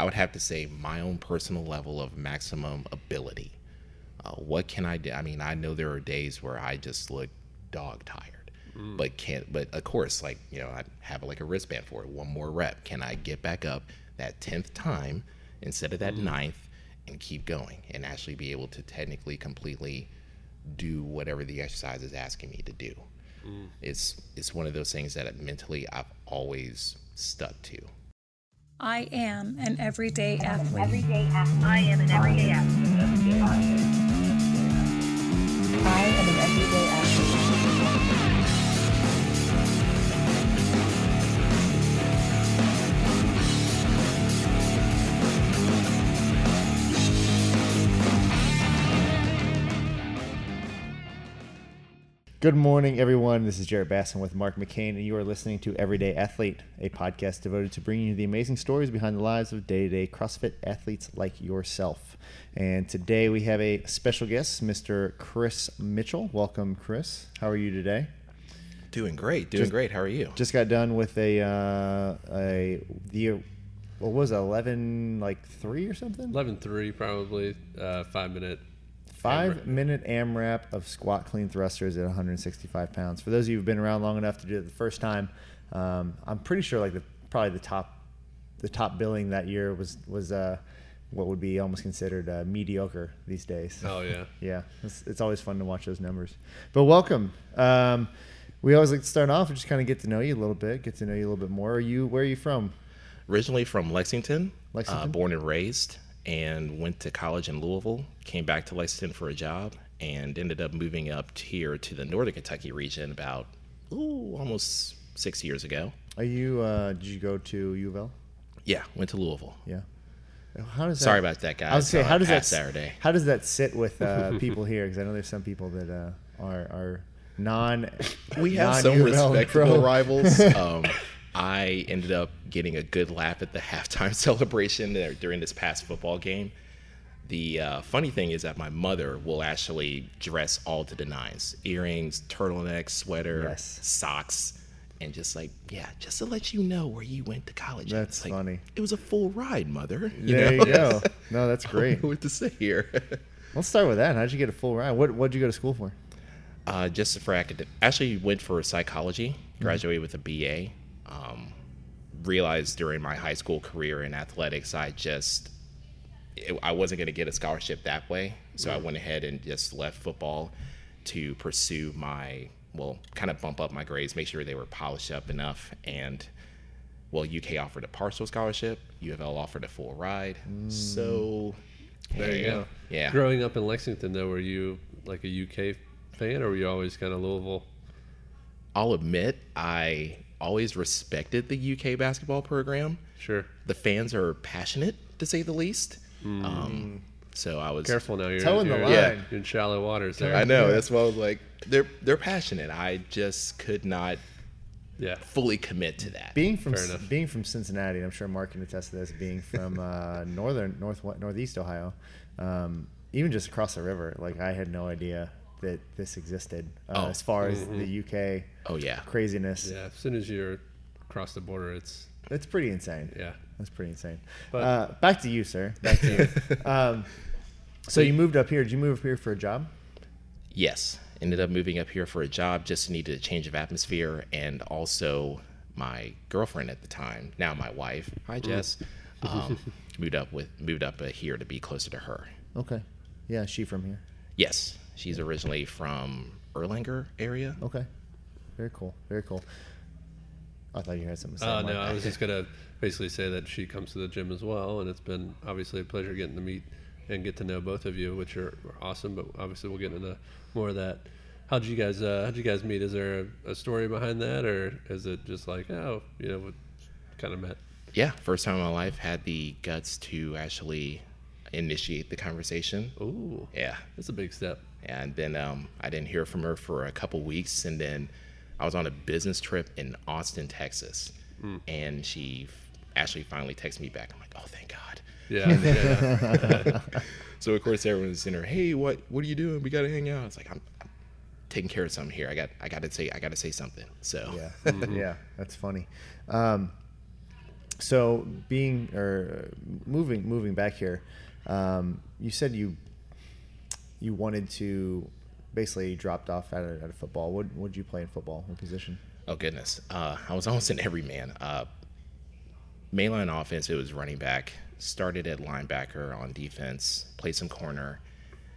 I would have to say my own personal level of maximum ability. Uh, what can I do? I mean, I know there are days where I just look dog tired, mm. but can't. But of course, like you know, I have like a wristband for it. One more rep. Can I get back up that tenth time instead of that mm. ninth and keep going and actually be able to technically completely do whatever the exercise is asking me to do? Mm. It's it's one of those things that mentally I've always stuck to. I am an everyday athlete. Everyday athlete. I am an everyday athlete. I am an everyday athlete. Good morning, everyone. This is Jared Basson with Mark McCain, and you are listening to Everyday Athlete, a podcast devoted to bringing you the amazing stories behind the lives of day to day CrossFit athletes like yourself. And today we have a special guest, Mr. Chris Mitchell. Welcome, Chris. How are you today? Doing great, doing Just- great. How are you? Just got done with a uh, a the what was it, eleven like three or something? Eleven three probably uh, five minute. Five AMRAP. minute AMRAP of squat clean thrusters at 165 pounds. For those of you who've been around long enough to do it the first time, um, I'm pretty sure like the probably the top the top billing that year was was uh, what would be almost considered uh, mediocre these days. Oh yeah. Yeah, it's, it's always fun to watch those numbers. But welcome. Um, we always like to start off and just kind of get to know you a little bit, get to know you a little bit more. Are you where are you from? Originally from Lexington, Lexington? Uh, born and raised, and went to college in Louisville. Came back to Lexington for a job, and ended up moving up here to the Northern Kentucky region about ooh almost six years ago. Are you? Uh, did you go to U of L? Yeah, went to Louisville. Yeah. How does that, Sorry about that, guys. I was Uh, how does that Saturday? How does that sit with uh, people here? Because I know there's some people that uh, are are non. we have some of L respectable rivals. Um, I ended up getting a good laugh at the halftime celebration there during this past football game. The uh, funny thing is that my mother will actually dress all to the nines earrings, turtleneck, sweater, Yes. socks, and just like, yeah, just to let you know where you went to college. That's like, funny. It was a full ride, mother. You There know? you go. No, that's great. what to say here. Let's start with that. How'd you get a full ride? What What'd you go to school for? Uh, just for academic. Actually, went for psychology. Mm-hmm. Graduated with a BA. Um, realized during my high school career in athletics, I just it, I wasn't going to get a scholarship that way. So I went ahead and just left football to pursue my well, kind of bump up my grades, make sure they were polished up enough, and well, UK offered a partial scholarship. U of L offered a full ride. So There you go. Yeah. Growing up in Lexington, though, were you like a UK fan, or were you always kind of Louisville? I'll admit I always respected the UK basketball program. Sure. The fans are passionate, to say the least. Um, so I was Careful now. You're, Toeing the you're, line. Yeah. you're in shallow waters there. I know that's why I was like, they're they're passionate. I just could not Yeah. fully commit to that. Being from Fair enough. being from Cincinnati, and I'm sure Mark can attest to this. Being from uh, northern north northeast Ohio, um, even just across the river, like I had no idea that this existed. Uh, Oh. As far as the UK oh yeah, craziness, Yeah. As soon as you're across the border, it's it's pretty insane. yeah. That's pretty insane. But- uh, back to you, sir. Back to you. um, so you moved up here. Did you move up here for a job? yes. Ended up moving up here for a job. Just needed a change of atmosphere, and also my girlfriend at the time, now my wife. Hi Jess. Um, moved up with moved up uh, here to be closer to her. Okay. Yeah, is she from here? Yes, she's originally from Erlanger area. Okay. Very cool. Very cool. I thought you had something to say. Uh, no, I was just gonna basically say that she comes to the gym as well, and it's been obviously a pleasure getting to meet and get to know both of you, which are awesome. But obviously, we'll get into more of that. How'd you guys? Uh, how'd you guys meet? Is there a, a story behind that, or is it just like, oh, you know, we kind of met? Yeah, first time in my life had the guts to actually initiate the conversation. Ooh, Yeah, that's a big step. and then um, I didn't hear from her for a couple weeks, and then I was on a business trip in Austin, Texas, and she f- actually finally texted me back. I'm like, oh, thank God. Yeah, yeah, yeah. So of course everyone's in her. Hey, what what are you doing? We gotta hang out. It's like I'm, I'm taking care of something here. I got I gotta say I gotta say something. So Yeah, yeah, that's funny. Um, so being or uh, moving moving back here, um, you said you you wanted to basically dropped off out of, out of football. What would you play in football? What position? Oh goodness, uh, I was almost an everyman. Uh, mainline offense, it was running back. Started at linebacker on defense, played some corner,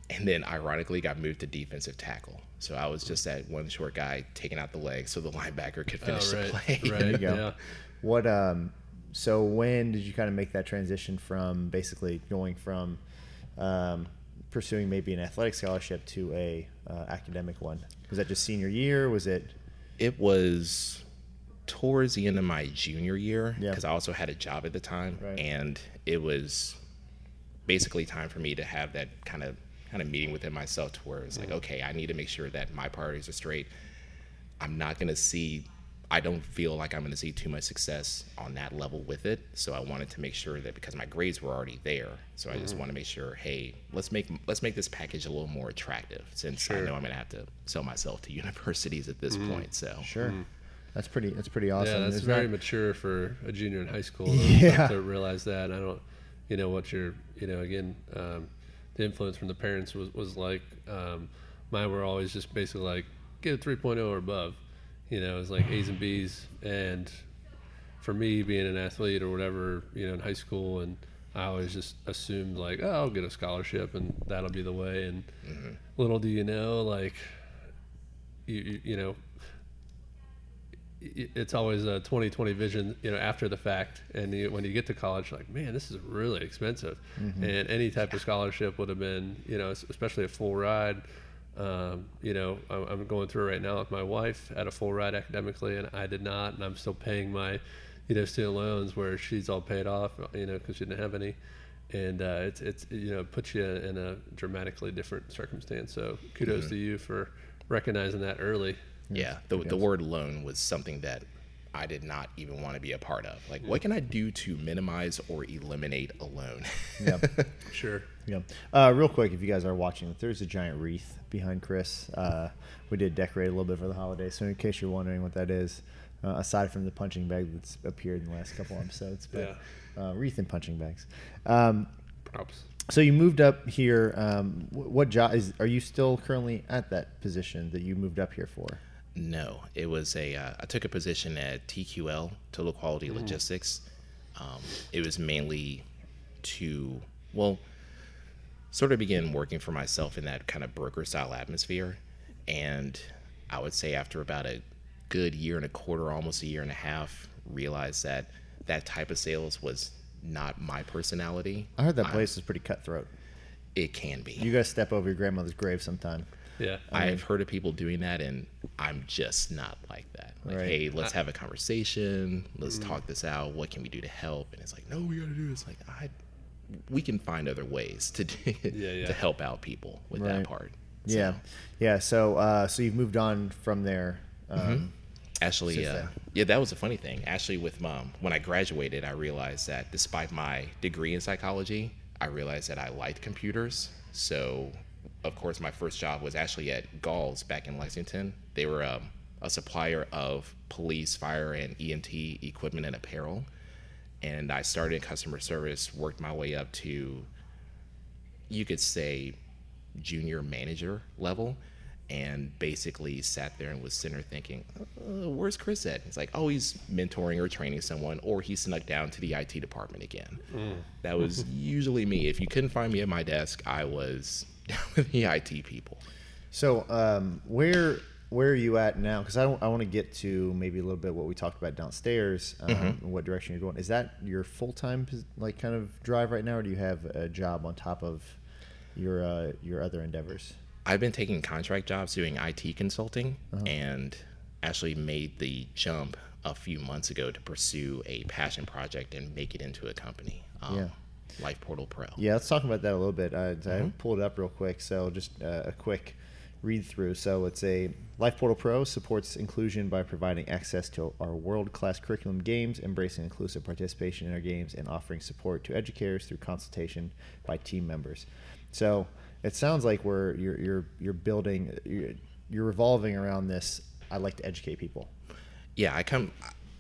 and then ironically got moved to defensive tackle. So I was just that one short guy taking out the legs so the linebacker could finish oh, right, the play. Right. There you go. Yeah. What um so when did you kind of make that transition from basically going from um, pursuing maybe an athletic scholarship to a uh, academic one? Was that just senior year? Was it It was towards the end of my junior year Yeah. because I also had a job at the time, Right. and it was basically time for me to have that kind of kind of meeting within myself to where it's like, okay, I need to make sure that my priorities are straight. I'm not going to see. I don't feel like I'm going to see too much success on that level with it. So I wanted to make sure that because my grades were already there, so I just want to make sure, hey, let's make let's make this package a little more attractive since I know I'm going to have to sell myself to universities at this point. So sure? That's pretty. That's pretty awesome. Yeah, that's Is very that- mature for a junior in high school to, Yeah. to realize that. I don't, you know, what your, you know, again, um, the influence from the parents was, was like. Um, mine were always just basically like, get a 3.0 or above. You know, it's like A's and B's. And for me, being an athlete or whatever, you know, in high school, and I always just assumed like, oh, I'll get a scholarship and that'll be the way. And mm-hmm. little do you know, like, you, you, you know, it's always a 2020 vision, you know, after the fact. And you, when you get to college, like, man, this is really expensive. Mm-hmm. And any type of scholarship would have been, you know, especially a full ride. Um, you know, I'm, I'm going through right now with my wife at a full ride academically, and I did not, and I'm still paying my, you know, student loans where she's all paid off, you know, because she didn't have any. And uh, it's it's you know puts you in a dramatically different circumstance. So kudos to you for recognizing that early. Yeah, the, the word loan was something that I did not even want to be a part of. Like, what can I do to minimize or eliminate a loan? Yeah. Sure. Yeah. Uh, real quick, if you guys are watching, there's a giant wreath behind Chris. Uh, we did decorate a little bit for the holiday, so in case you're wondering what that is, uh, aside from the punching bag that's appeared in the last couple episodes, but uh, wreath and punching bags. Um, Props. so you moved up here. Um, what job is? Are you still currently at that position that you moved up here for? no, it was a. Uh, I took a position at TQL, Total Quality Logistics. Um, it was mainly to, well, sort of begin working for myself in that kind of broker style atmosphere. And I would say after about a good year and a quarter, almost a year and a half, realized that that type of sales was not my personality. I heard that I'm- place is pretty cutthroat. It can be. You guys step over your grandmother's grave sometime. Yeah. I've heard of people doing that, and I'm just not like that. Like, Right. hey, let's have a conversation. Let's mm. talk this out. What can we do to help? And it's like, no, we got to do this. Like, I, we can find other ways to do, yeah. to help out people with Right. that part. Yeah, So, yeah. So, uh, so you've moved on from there. Um, Actually, Since uh, yeah, that was a funny thing. Actually, with mom, when I graduated, I realized that despite my degree in psychology, I realized that I liked computers. So, of course, my first job was actually at Gall's back in Lexington. They were um, a supplier of police, fire, and EMT equipment and apparel. And I started in customer service, worked my way up to, you could say, junior manager level and basically sat there and was sitting there thinking, uh, where's Chris at? It's like, oh, he's mentoring or training someone, or he snuck down to the IT department again. That was usually me. If you couldn't find me at my desk, I was down with the IT people. So, um, where where are you at now? Because I, don't- I want to get to maybe a little bit what we talked about downstairs, um, Mm-hmm. what direction you're going. Is that your full time like kind of drive right now, or do you have a job on top of your uh, your other endeavors? I've been taking contract jobs doing IT consulting and actually made the jump a few months ago to pursue a passion project and make it into a company. Um, Yeah. Life Portal Pro. Yeah, let's talk about that a little bit. I, I Mm-hmm. pulled it up real quick, so just uh, a quick read through. So it's a Life Portal Pro supports inclusion by providing access to our world-class curriculum games, embracing inclusive participation in our games, and offering support to educators through consultation by team members. So it sounds like we're you're you're, you're building you're, you're revolving around this. I like to educate people. yeah, I come.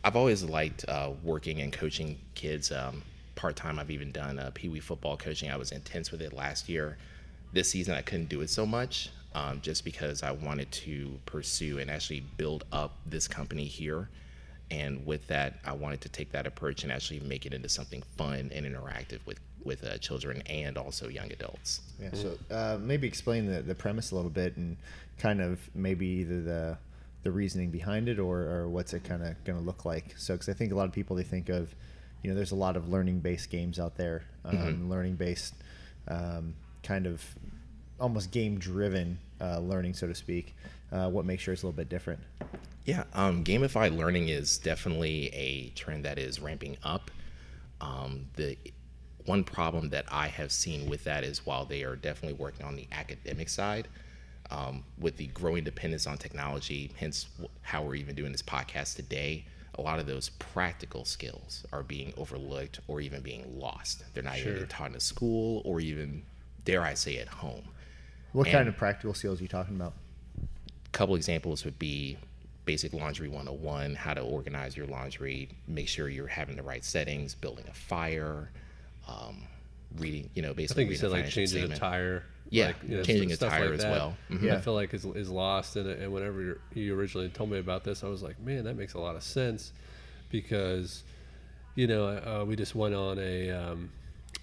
I've always liked uh, working and coaching kids. Um, Part time, I've even done uh, Pee Wee football coaching. I was intense with it last year. This season, I couldn't do it so much um, just because I wanted to pursue and actually build up this company here. And with that, I wanted to take that approach and actually make it into something fun and interactive with with uh, children and also young adults. Yeah. So uh, maybe explain the, the premise a little bit and kind of maybe either the the reasoning behind it or, or what's it kind of going to look like. So because I think a lot of people they think of, you know, there's a lot of learning based games out there, um, Mhm. learning based um, kind of almost game driven uh, learning, so to speak. Uh, what makes sure it's a little bit different? Yeah, um, gamified learning is definitely a trend that is ramping up. Um, the one problem that I have seen with that is while they are definitely working on the academic side, um, with the growing dependence on technology, hence how we're even doing this podcast today, a lot of those practical skills are being overlooked or even being lost. They're not even Sure. being taught in school or even, dare I say, at home. What And- kind of practical skills are you talking about? A couple examples would be basic laundry 101 how to organize your laundry make sure you're having the right settings building a fire um, reading you know I basically think you said like financial changing a tire. Yeah, like, you know, changing a tire like as that, well. Mhm. Yeah. I feel like is, is lost. And, and whenever you're, you originally told me about this, I was like, man, that makes a lot of sense because, you know, uh, we just went on a um,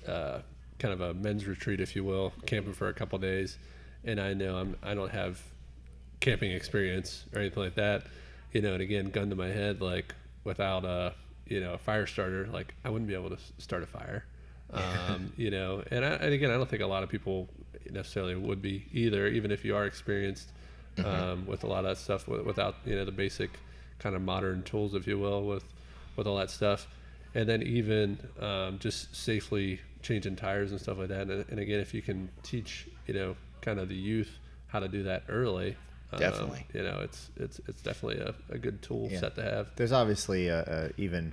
uh, kind of a men's retreat, if you will, camping for a couple days. And I know I'm, I don't have camping experience or anything like that, you know, and again, gun to my head, like without a, you know, a fire starter, like I wouldn't be able to start a fire, um, you know, and, I, and again, I don't think a lot of people necessarily would be either, even if you are experienced um, with a lot of that stuff without, you know, the basic kind of modern tools, if you will, with, with all that stuff. And then even um, just safely changing tires and stuff like that. And, and again, if you can teach, you know, kind of the youth how to do that early, um, Definitely. you know, it's it's it's definitely a, a good tool Yeah. set to have. There's obviously a, a even,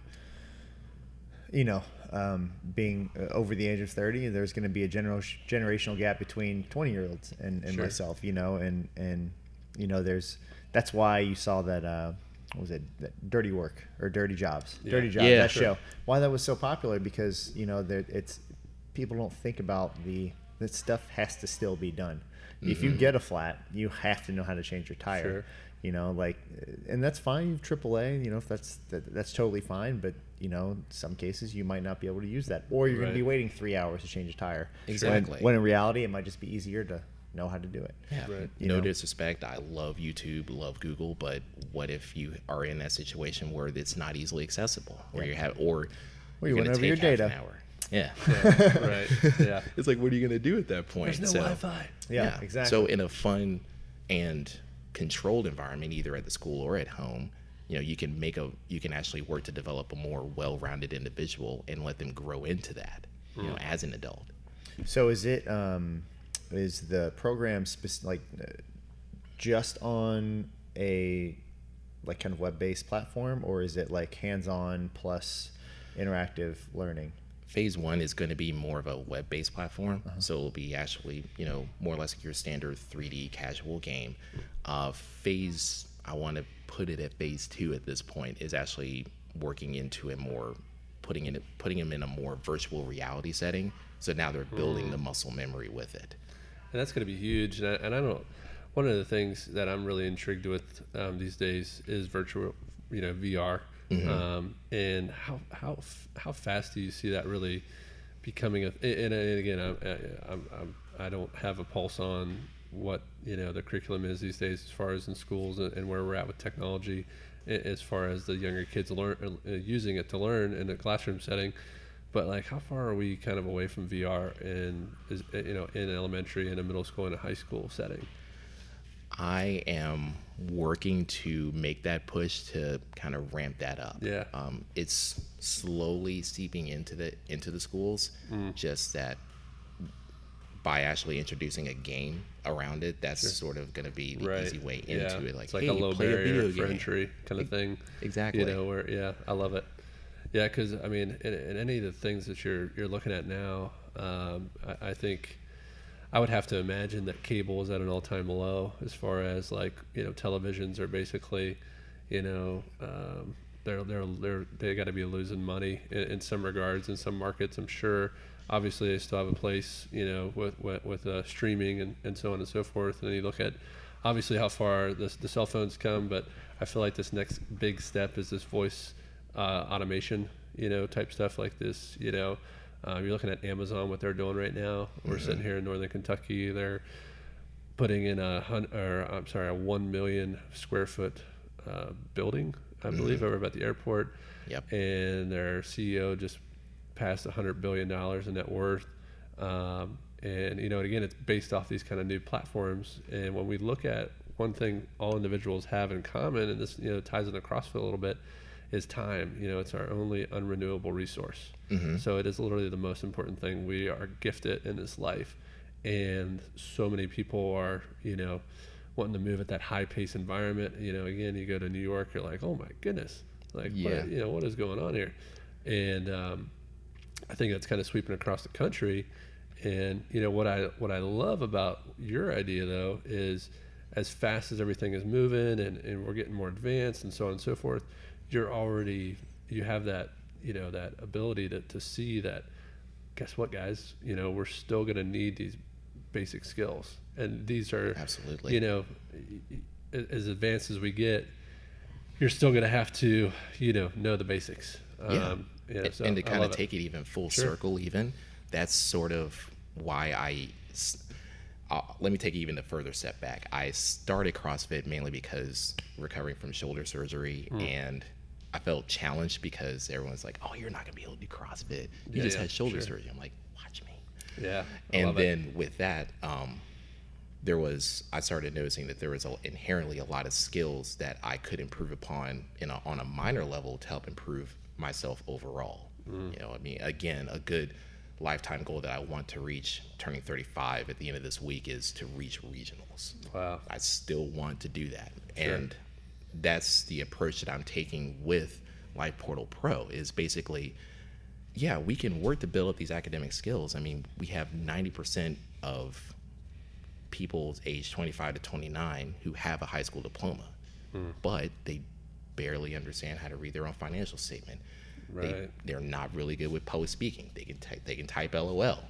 you know, um, being uh, over the age of 30, there's going to be a general generational gap between 20 year olds and, and Sure. myself, you know, and, and, you know, there's, that's why you saw that, uh, what was it, that Dirty Work or Dirty Jobs, Yeah. Dirty Jobs, Yeah. that Sure. show. Why that was so popular because, you know, there, it's, people don't think about the, that stuff has to still be done. If you mm-hmm. get a flat, you have to know how to change your tire Sure. you know like and that's fine you've AAA you know if that's that, that's totally fine but you know in some cases you might not be able to use that or you're going to be waiting three hours to change a tire Exactly. when, in reality it might just be easier to know how to do it Yeah. Right. You No know? disrespect. I love YouTube, love Google, but what if you are in that situation where it's not easily accessible, where you have, or Well, you you're went gonna over your take half data. an hour? Yeah. Yeah, right. Yeah. it's like, what are you gonna do at that point? There's no So- Wi-Fi. yeah, exactly So in a fun and controlled environment, either at the school or at home, you know, you can make a you can actually work to develop a more well-rounded individual and let them grow into that, you know, as an adult. so is it um is the program spec- like uh, just on a like kind of web-based platform or is it like hands-on plus interactive learning Phase one is going to be more of a web-based platform, so it'll be actually, you know, more or less like your standard 3D casual game. Uh, phase, I want to put it at phase two at this point, is actually working into a more, putting in, putting them in a more virtual reality setting. So now they're building the muscle memory with it. and that's going to be huge. And I, and I don't. One of the things that I'm really intrigued with um, these days is virtual, you know, VR, um, and how how how fast do you see that really becoming a? And, and again, I'm, I'm, I'm I don't have a pulse on what you know the curriculum is these days as far as in schools and, and where we're at with technology, as far as the younger kids learn uh, using it to learn in a classroom setting but like how far are we kind of away from VR in is you know in elementary and a middle school and a high school setting? I am working to make that push to kind of ramp that up. Yeah. Um, it's slowly seeping into the into the schools. Mm. Just that by actually introducing a game around it, that's sort of going to be the easy way into yeah. it. Like, it's like hey, a low a barrier video for game. entry kind of thing. Exactly. You know where yeah, I love it. Yeah, because I mean, in, in any of the things that you're you're looking at now, um, I, I think I would have to imagine that cable is at an all time low as far as like you know televisions are basically, you know, um, they're they're they're they got to be losing money in, in some regards in some markets. I'm sure. Obviously, they still have a place, you know, with with, with uh, streaming and, and so on and so forth. And then you look at obviously how far the the cell phones come, but I feel like this next big step is this voice uh, automation, you know, type stuff like this. You know, uh, you're looking at Amazon, what they're doing right now. We're sitting here in Northern Kentucky. They're putting in a hun- or I'm sorry, a one million square foot uh, building, I believe, over at the airport. Yep. And their CEO just passed a hundred billion dollars in net worth. Um, and you know, again, it's based off these kind of new platforms. And when we look at one thing all individuals have in common, and this you know ties into CrossFit a little bit, is time. You know, it's our only unrenewable resource. So it is literally the most important thing we are gifted in this life, and so many people are you know wanting to move at that high pace environment. You know, again, you go to New York, you're like, oh my goodness, like Yeah. what, you know what is going on here, and um, I think that's kind of sweeping across the country. And you know what I what I love about your idea though is as fast as everything is moving and, and we're getting more advanced and so on and so forth, you're already you have that you know that ability to, to see that guess what guys you know we're still going to need these basic skills and these are Absolutely. you know as advanced as we get you're still going to have to you know know the basics Yeah. um, you know, and, so and to kind of take it even full Sure. circle, even that's sort of why i Uh, let me take it even a further step back. I started CrossFit mainly because recovering from shoulder surgery, Hmm. and I felt challenged because everyone's like, "Oh, you're not gonna be able to do CrossFit. You Yeah, just yeah, had shoulder sure. surgery." I'm like, "Watch me." yeah I and love it. then with that um, there was i started noticing that there was a, inherently a lot of skills that i could improve upon in a, on a minor level to help improve myself overall Mm. you know i mean again a good lifetime goal that i want to reach turning 35 at the end of this week is to reach regionals Wow. i still want to do that and that's the approach that i'm taking with life portal pro is basically yeah, we can work to build up these academic skills. I mean, we have 90% of people aged 25 to 29 who have a high school diploma, hmm. but they barely understand how to read their own financial statement. They, Right. they're not really good with public speaking. They can type, they can type LOL,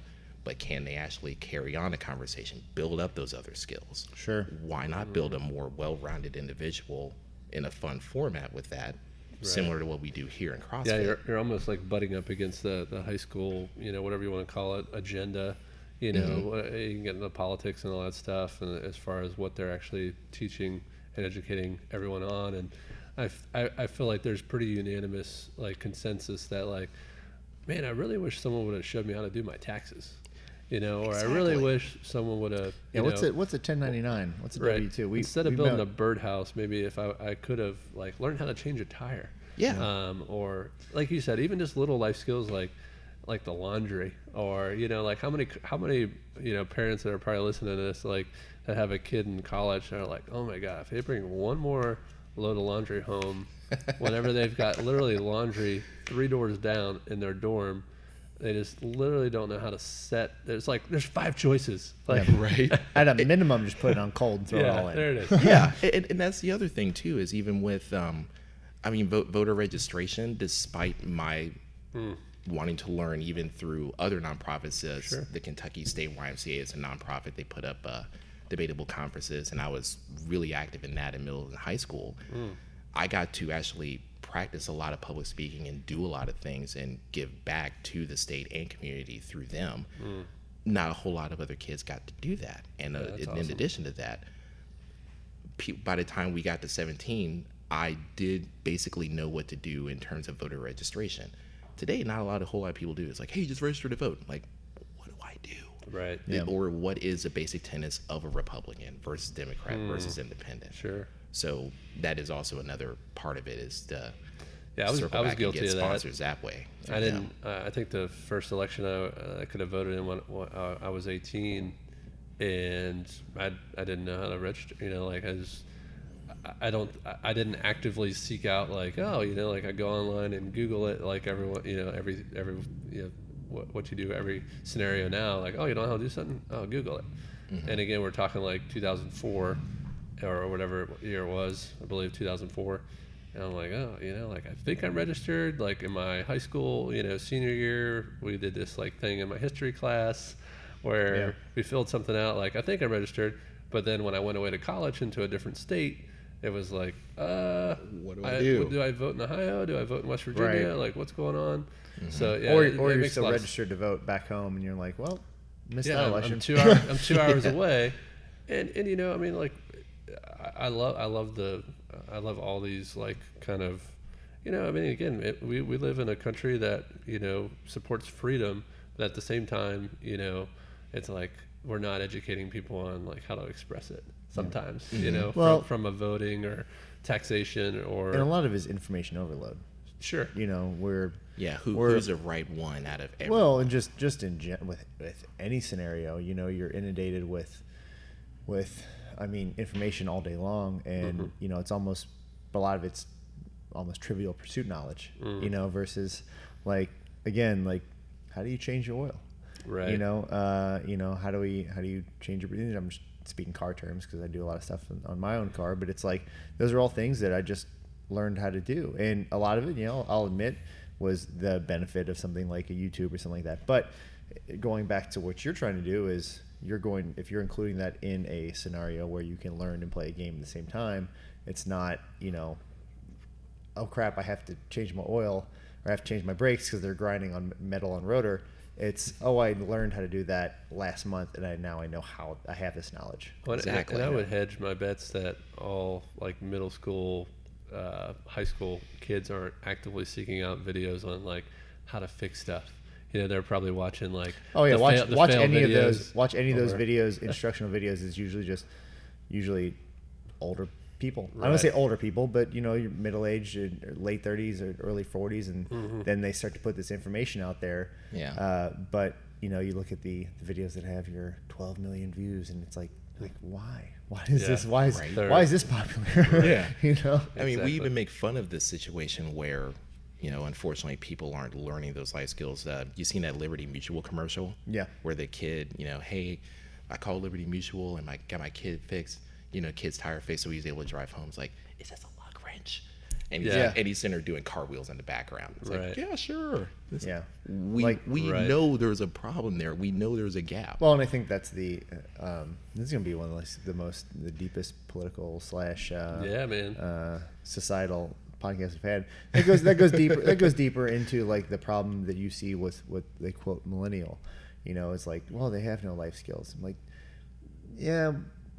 but can they actually carry on a conversation, build up those other skills? Sure. Why not hmm. build a more well-rounded individual in a fun format with that, similar to what we do here in CrossFit? Yeah, you're, you're almost like butting up against the, the high school, you know, whatever you want to call it, agenda. You know, Mm-hmm. uh, you can get into politics and all that stuff, and as far as what they're actually teaching and educating everyone on, and I, f- I, I feel like there's pretty unanimous like consensus that like, man, I really wish someone would have showed me how to do my taxes, you know, or I really wish someone would have. Yeah, what's know, it? What's a 1099? What's a Right. W two? We Instead of we building met- a birdhouse, maybe if I, I could have like learned how to change a tire. Yeah. Um, or like you said, even just little life skills like like the laundry, or you know, like how many how many you know parents that are probably listening to this like that have a kid in college and are like, oh my god, if they bring one more load of laundry home, whenever they've got literally laundry three doors down in their dorm. They just literally don't know how to set. There's like there's five choices. Like right. at a minimum, just put it on cold and throw it all in. there it is. yeah, and, and that's the other thing too is even with, um, I mean, vote, voter registration. Despite my wanting to learn, even through other nonprofits, as Sure. the Kentucky State YMCA is a nonprofit. They put up uh, debatable conferences, and I was really active in that in middle and high school. I got to actually practice a lot of public speaking and do a lot of things and give back to the state and community through them. Not a whole lot of other kids got to do that, and uh, that's in, in awesome. addition to that, pe- by the time we got to 17, I did basically know what to do in terms of voter registration. Today, not a lot, a whole lot of people do. It's like, hey, just register to vote. Like, what do I do? Right. Yeah. Or what is the basic tenets of a Republican versus Democrat versus Independent? Sure. So that is also another part of it is the Yeah, I was I was guilty of that. sponsors that way. I didn't. Uh, I think the first election I, uh, I could have voted in when, when uh, I was 18, and I I didn't know how to register. You know, like I just I- don't I- didn't actively seek out like oh you know like I go online and Google it like everyone you know every every you know what, what you do every scenario now like oh you don't know how to do something oh Google it and again we're talking like 2004 or whatever year it was I believe 2004 And I'm like, oh, you know, like I think I'm registered. Like in my high school, you know, senior year, we did this like thing in my history class where Yeah. we filled something out. Like I think I'm registered, but then when I went away to college into a different state, it was like, uh, What do I do? Do I vote in Ohio? Do I vote in West Virginia? Right. Like what's going on? So yeah, or it- or it you're still registered to vote back home, and you're like, well, missed yeah, that I'm, election. I'm two hours. I'm two hours away, and and you know, I mean, like, I, I love I love the I love all these like kind of, you know, I mean, again, it, we we live in a country that you know supports freedom, but at the same time, you know, it's like we're not educating people on like how to express it sometimes, you know, Mm-hmm. Well- from, from a voting or taxation or And a lot of it is information overload. sure, You know, we're Yeah, who, We're- who's the right one out of every? well, and just just in gen- with with any scenario, you know, you're inundated with with I mean information all day long, and Mm-hmm. you know, it's almost a lot of it's almost trivial pursuit knowledge, Mm. you know, versus like again, like how do you change your oil? right, You know, uh, you know, how do we how do you change your? Breathing? I'm just speaking car terms because I do a lot of stuff on, on my own car, but it's like those are all things that I just learned how to do, and a lot of it, you know, I'll admit, was the benefit of something like a YouTube or something like that. But going back to what you're trying to do is you're going if you're including that in a scenario where you can learn and play a game at the same time. It's not you know oh crap, I have to change my oil or I have to change my brakes because they're grinding on metal on rotor. It's oh, I learned how to do that last month, and I now I know how I have this knowledge. Well, and- Exactly. And I would hedge my bets that all like middle school, uh, high school kids aren't actively seeking out videos on like how to fix stuff. You know, they're probably watching like Oh yeah, the watch fail- the watch fail any of those. Watch any of those or- videos. Instructional videos is usually just usually older people. I don't Right. say older people, but you know, you're middle aged, or late thirties or early forties, and Mm-hmm. then they start to put this information out there. Yeah. Uh, but you know, you look at the, the videos that have your 12 million views, and it's like, like why? Why is Yeah, this? Why is right. why is this popular? Yeah. you know. I mean, Exactly. we even make fun of this situation where, you know, unfortunately, people aren't learning those life skills. Uh, you seen that Liberty Mutual commercial? Yeah. Where the kid, you know, hey, I called Liberty Mutual and I got my kid fixed. You know, kid's tire fixed, so he's able to drive home. It's like, is this a lug wrench? And he's, Yeah. and he's sitting there doing cartwheels in the background. It's Right. like, yeah, sure. It's- Yeah. We Like- we Right. know there's a problem there. We know there's a gap. Well, and I think that's the uh, um, this is gonna be one of the, the most the deepest political slash uh, Yeah, man. uh, societal podcasts we've had. That goes that goes deeper that goes deeper into like the problem that you see with what they quote millennial. You know, it's like, well, they have no life skills. I'm like, yeah,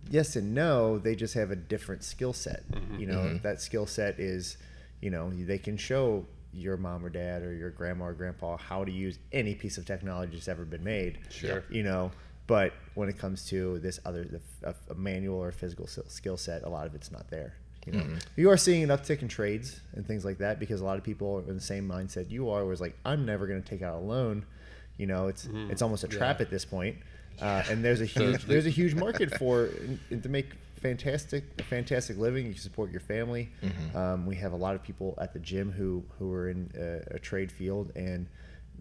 yes and no. They just have a different skill set. Mm-hmm. You know, mm-hmm. that skill set is, you know, they can show your mom or dad or your grandma or grandpa how to use any piece of technology that's ever been made. Sure. You know, but when it comes to this other, the, a, a manual or physical skill set, a lot of it's not there. You know, you are seeing an uptick in trades and things like that because a lot of people are in the same mindset you are, was like, I'm never going to take out a loan. You know, it's it's almost a trap Yeah. at this point. Uh, and there's a huge there's a huge market for and to make fantastic a fantastic living. You can support your family. Um, we have a lot of people at the gym who who are in a, a trade field, and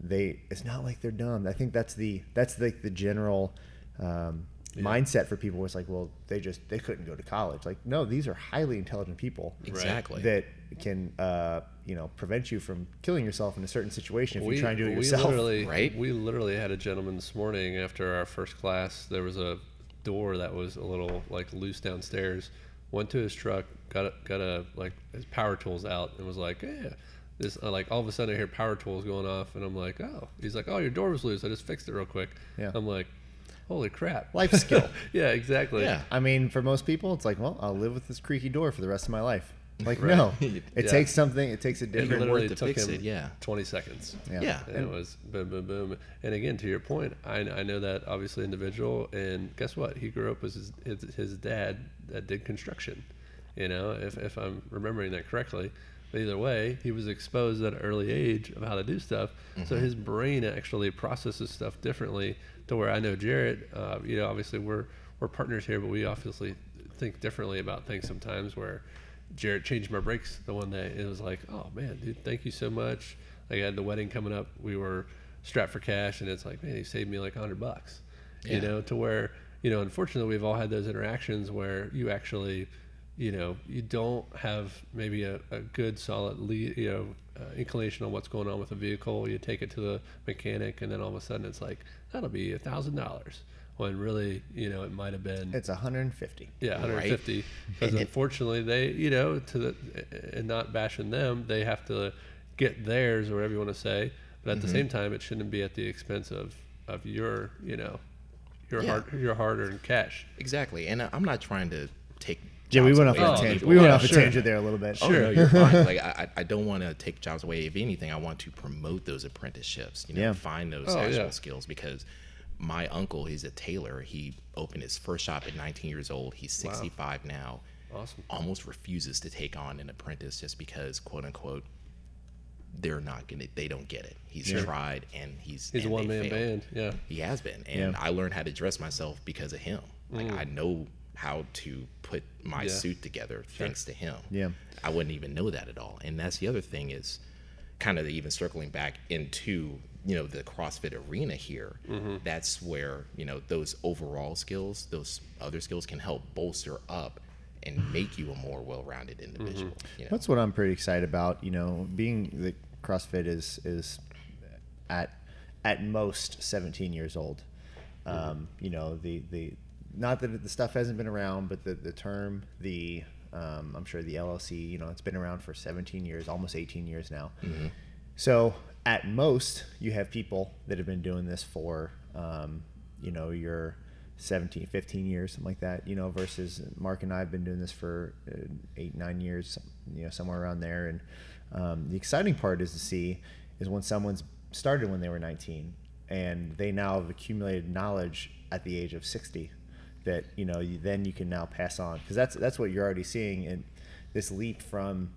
they it's not like they're dumb. I think that's the that's like the general um, mindset for people. was like, well, they just they couldn't go to college. Like, no, these are highly intelligent people exactly. that can uh, you know prevent you from killing yourself in a certain situation if you try and do it we yourself. Literally, Right? We literally had a gentleman this morning after our first class. There was a door that was a little like loose downstairs. Went to his truck, got a, got a like his power tools out, and was like, "Yeah." This uh, like all of a sudden I hear power tools going off, and I'm like, "Oh." He's like, "Oh, your door was loose. I just fixed it real quick." Yeah. I'm like, "Holy crap!" Life skill. yeah, exactly. Yeah. I mean, for most people, it's like, well, I'll live with this creaky door for the rest of my life. Like, Right. no, it Yeah. takes something. It takes a different It literally to took fix him it, yeah. 20 seconds. Yeah. Yeah. And it was boom, boom, boom. And again, to your point, I, I know that obviously individual, and guess what? He grew up with his, his, his dad that did construction. You know, if, if I'm remembering that correctly. But either way, he was exposed at an early age of how to do stuff. So his brain actually processes stuff differently to where I know Jarrett, uh, you know, obviously we're, we're partners here, but we obviously think differently about things sometimes where Jarrett changed my brakes the one day. It was like, oh man, dude, thank you so much. Like I had the wedding coming up. We were strapped for cash, and it's like, man, he saved me like a hundred bucks. You know, to where you know, unfortunately, we've all had those interactions where you actually you know you don't have maybe a, a good solid lead, you know uh, inclination on what's going on with the vehicle. You take it to the mechanic, and then all of a sudden it's like that'll be a thousand dollars. When really, you know, it might have been It's 150. yeah, 150. Because And- unfortunately, they, you know, to the and not bashing them, they have to get theirs or whatever you want to say. But at the same time, it shouldn't be at the expense of of your, you know, your Yeah. hard your hard earned cash. Exactly, and I'm not trying to take. Yeah, we went off a tangent. people. We went yeah, off a tangent there a little bit. Oh no, you're fine. Like I, I I don't want to take jobs away. If anything, I want to promote those apprenticeships. You know, Yeah. find those Oh, actual yeah. skills because my uncle, he's a tailor. He opened his first shop at 19 years old. He's 65 now. Awesome. Almost refuses to take on an apprentice just because, quote unquote, they're not gonna. They don't get it. He's tried and he's He's a one-man failed. band. Yeah. He has been, and Yeah. I learned how to dress myself because of him. Like Mm. I know how to put my Yeah. suit together thanks to him. Yeah. I wouldn't even know that at all. And that's the other thing is kind of even circling back into you know the CrossFit arena here. Mm-hmm. That's where you know those overall skills, those other skills can help bolster up and make you a more well-rounded individual. Mm-hmm. You know? That's what I'm pretty excited about. You know, being the CrossFit is is at at most 17 years old. Um, you know, the the not that the stuff hasn't been around, but the the term the um, I'm sure the LLC, you know, it's been around for 17 years, almost 18 years now. So at most, you have people that have been doing this for, um, you know, your 17, 15 years, something like that, you know, versus Mark and I have been doing this for uh, eight, nine years, you know, somewhere around there. And um, the exciting part is to see is when someone's started when they were 19 and they now have accumulated knowledge at the age of 60 that, you know, you, then you can now pass on. Because that's, that's what you're already seeing in this leap from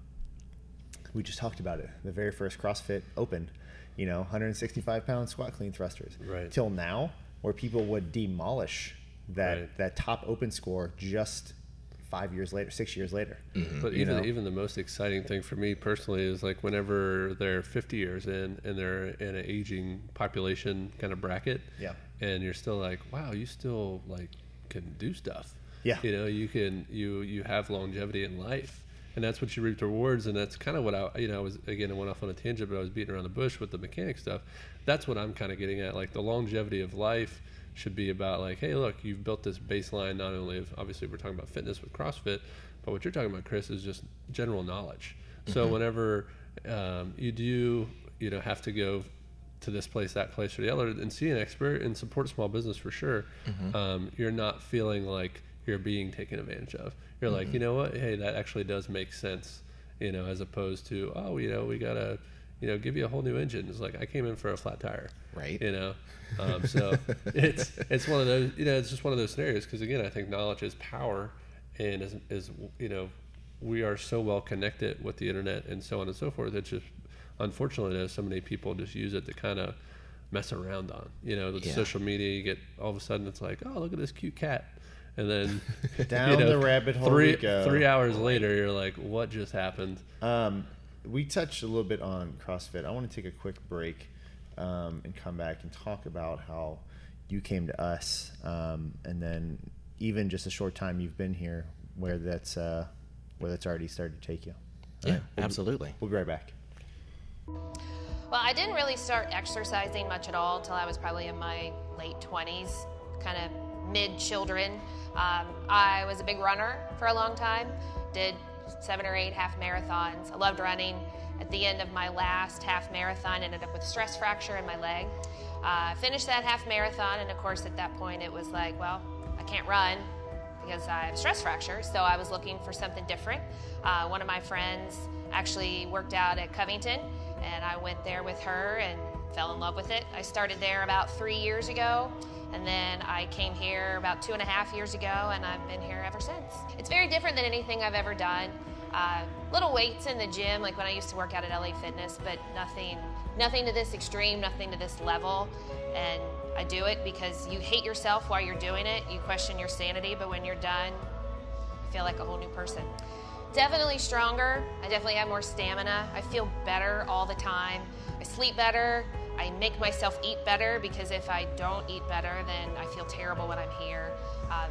we just talked about it. The very first CrossFit Open, you know, 165 pound squat clean thrusters. Right. Till now, where people would demolish that Right. that top open score just five years later, six years later. Mm-hmm. But even know? even the most exciting thing for me personally is like whenever they're 50 years in and they're in an aging population kind of bracket. Yeah. And you're still like, wow, you still like can do stuff. Yeah. You know, you can you you have longevity in life. And that's what you reap the rewards, and that's kind of what I, you know, I was again, I went off on a tangent, but I was beating around the bush with the mechanic stuff. That's what I'm kind of getting at. Like the longevity of life should be about like, hey, look, you've built this baseline not only of obviously we're talking about fitness with CrossFit, but what you're talking about, Chris, is just general knowledge. So whenever um, you do, you know, have to go to this place, that place, or the other, and see an expert and support small business for sure, um, you're not feeling like you're being taken advantage of. You're like, you know what? Hey, that actually does make sense. You know, as opposed to, oh, you know, we gotta, you know, give you a whole new engine. It's like I came in for a flat tire, Right. You know, um, so it's it's one of those, you know, it's just one of those scenarios. Because again, I think knowledge is power, and is, is you know, we are so well connected with the internet and so on and so forth. It's just unfortunately, there's so many people just use it to kind of mess around on. You know, with Yeah. social media, you get all of a sudden it's like, oh, look at this cute cat, and then Down the rabbit hole Three we go. three hours later, you're like, what just happened? Um, we touched a little bit on CrossFit. I want to take a quick break um, and come back and talk about how you came to us, um, and then even just a short time you've been here, where that's uh, where that's already started to take you. All Yeah, right, we'll be- absolutely. We'll be right back. Well, I didn't really start exercising much at all until I was probably in my late 20s, kind of mid children. Um, I was a big runner for a long time, did seven or eight half marathons. I loved running. At the end of my last half marathon, ended up with stress fracture in my leg. Uh, finished that half marathon, and of course, at that point, it was like, well, I can't run because I have stress fracture. So I was looking for something different. Uh, one of my friends actually worked out at Covington, and I went there with her and fell in love with it. I started there about three years ago, and then I came here about two and a half years ago, and I've been here ever since. It's very different than anything I've ever done. Uh, little weights in the gym, like when I used to work out at LA Fitness, but nothing, nothing to this extreme, nothing to this level. And I do it because you hate yourself while you're doing it. You question your sanity, but when you're done, you feel like a whole new person. Definitely stronger. I definitely have more stamina. I feel better all the time. I sleep better. I make myself eat better because if I don't eat better, then I feel terrible when I'm here. Um,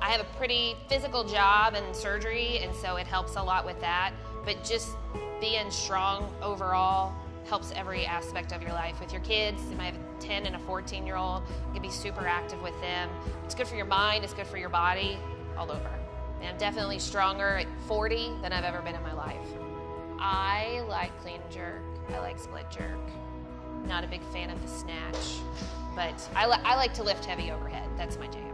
I have a pretty physical job and surgery, and so it helps a lot with that. But just being strong overall helps every aspect of your life. With your kids, I have a 10 and a 14 year old. You can be super active with them. It's good for your mind, it's good for your body, all over. And I'm definitely stronger at 40 than I've ever been in my life. I like clean jerk, I like split jerk. Not a big fan of the snatch, but I, li- I like to lift heavy overhead. That's my jam.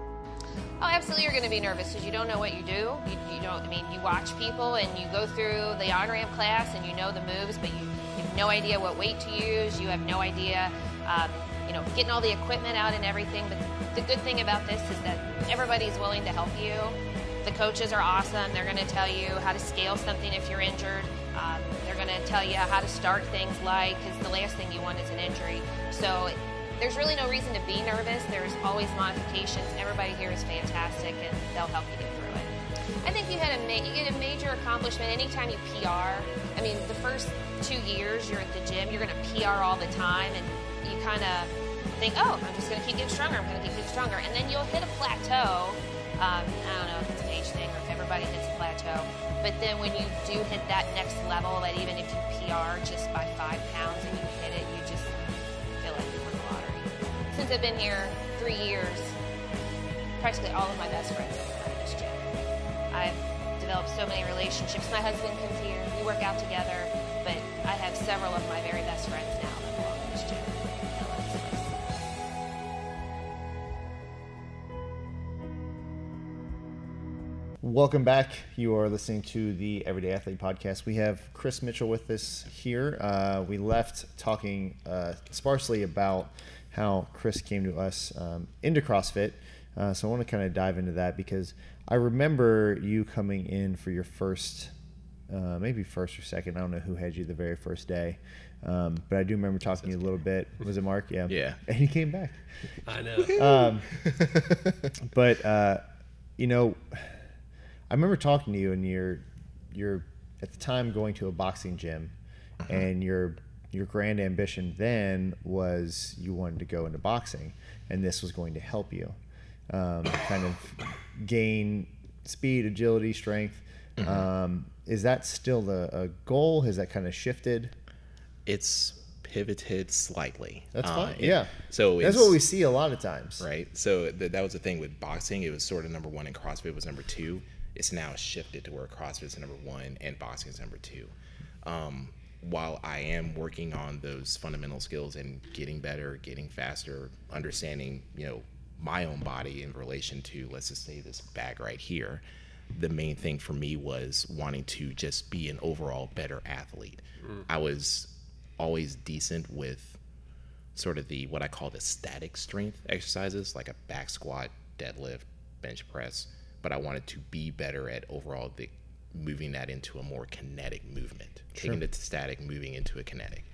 Oh, absolutely, you're going to be nervous because you don't know what you do. You, you don't. I mean, you watch people and you go through the on ramp class and you know the moves, but you, you have no idea what weight to use. You have no idea, um, you know, getting all the equipment out and everything. But the good thing about this is that everybody's willing to help you. The coaches are awesome. They're going to tell you how to scale something if you're injured. Um, they're going to tell you how to start things like, because the last thing you want is an injury. So there's really no reason to be nervous. There's always modifications. Everybody here is fantastic, and they'll help you get through it. I think you had a ma- you get a major accomplishment anytime you PR. I mean, the first two years you're at the gym, you're going to PR all the time, and you kind of think, oh, I'm just going to keep getting stronger. I'm going to keep getting stronger, and then you'll hit a plateau. Um, I don't know if it's an age thing or if everybody hits a plateau, but then when you do hit that next level, that even if you PR just by five pounds and you hit it, you just feel like you won the lottery. Since I've been here three years, practically all of my best friends have been at this gym. I've developed so many relationships. My husband comes here, we work out together, but I have several of my very best friends now Welcome back. You are listening to the Everyday Athlete podcast. We have Chris Mitchell with us here. Uh, we left talking uh, sparsely about how Chris came to us um, into CrossFit. Uh, so I want to kind of dive into that because I remember you coming in for your first, uh, maybe first or second. I don't know who had you the very first day. Um, but I do remember talking to you a little bit. Was it Mark? Yeah. Yeah. And he came back. I know. Um, but uh, you know, I remember talking to you, and you're you're at the time going to a boxing gym, and your your grand ambition then was you wanted to go into boxing, and this was going to help you um, kind of gain speed, agility, strength. Um, is that still the a goal? Has that kind of shifted? It's pivoted slightly. That's Uh, fine. it- yeah. So that's what we see a lot of times. right? So th- that was the thing with boxing. It was sort of number one, and CrossFit was number two. It's now shifted to where CrossFit is number one and boxing is number two. Um, while I am working on those fundamental skills and getting better, getting faster, understanding, you know, my own body in relation to, let's just say, this bag right here, the main thing for me was wanting to just be an overall better athlete. I was always decent with sort of the what I call the static strength exercises, like a back squat, deadlift, bench press. But I wanted to be better at overall the moving that into a more kinetic movement, taking the static, moving into a kinetic.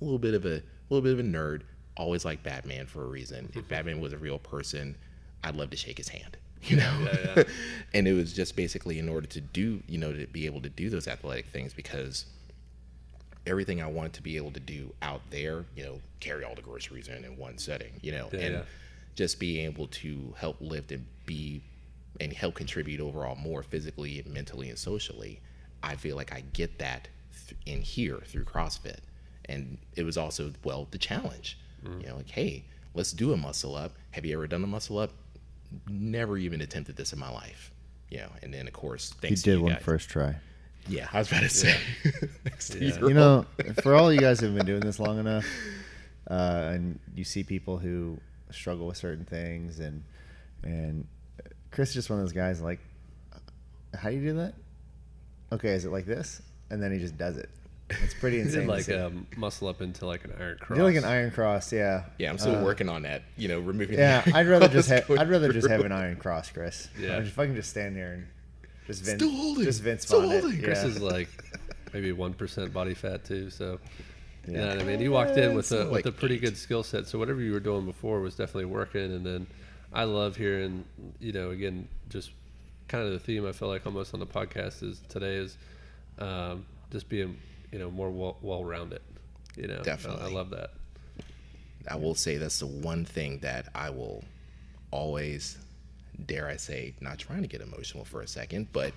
A little bit of a, little bit of a nerd. Always like Batman for a reason. If Batman was a real person, I'd love to shake his hand. You know, and it was just basically in order to do, you know, to be able to do those athletic things because everything I wanted to be able to do out there, you know, carry all the groceries in in one setting, you know, and yeah. just being able to help lift and be and help contribute overall more physically, and mentally, and socially. I feel like I get that in here through CrossFit, and it was also well the challenge. You know, like hey, let's do a muscle up. Have you ever done a muscle up? Never even attempted this in my life. You know, and then of course, You thanks to did you one guys. first try. Yeah, I was about to say. Thanks to Yeah. you. you know, for all you guys who have been doing this long enough, uh, and you see people who struggle with certain things, and and Chris is just one of those guys like, how do you do that? Okay, is it like this? And then he just does it. It's pretty insane. did to like see. um, muscle up into like an iron cross. did like an iron cross, yeah. Yeah, I'm still Uh, working on that. You know, removing. Yeah, the I'd rather just have I'd rather just have an iron cross, Chris. Yeah. if I can just stand there and just Vince, Still holding. just Vince Still Vaughn it. holding. Chris is like maybe one percent body fat too. So you Yeah. know what I mean. You walked in with a It's with a pretty eight. good skill set. So whatever you were doing before was definitely working. And then I love hearing you know again just kind of the theme I feel like almost on the podcast is today is um, just being you know more well, well rounded. You know, Definitely. I, love that. I will say that's the one thing that I will always, dare I say, not trying to get emotional for a second, but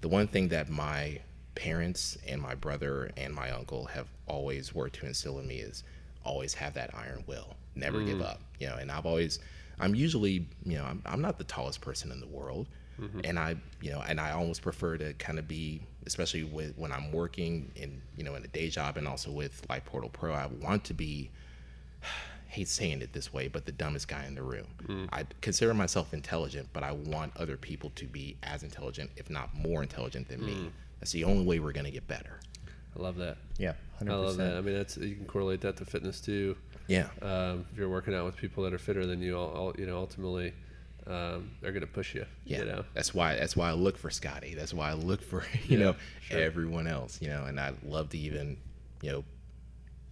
the one thing that my parents and my brother and my uncle have always worked to instill in me is always have that iron will, never give up. You know, and I've always, I'm usually, you know, I'm, I'm not the tallest person in the world. Mm-hmm. And I, you know, and I almost prefer to kind of be, especially with when I'm working in, you know, in a day job and also with Life Portal Pro, I want to be hate saying it this way, but the dumbest guy in the room. Mm. I consider myself intelligent, but I want other people to be as intelligent, if not more intelligent than me. Mm. That's the only way we're going to get better. I love that. Yeah, hundred I love that. I mean, that's you can correlate that to fitness too. Yeah. Um, if you're working out with people that are fitter than you, all, all you know, ultimately, um, they're gonna push you. Yeah. You know. That's why that's why I look for Scotty. That's why I look for, you Yeah, know, sure. everyone else, you know, and I love to even, you know,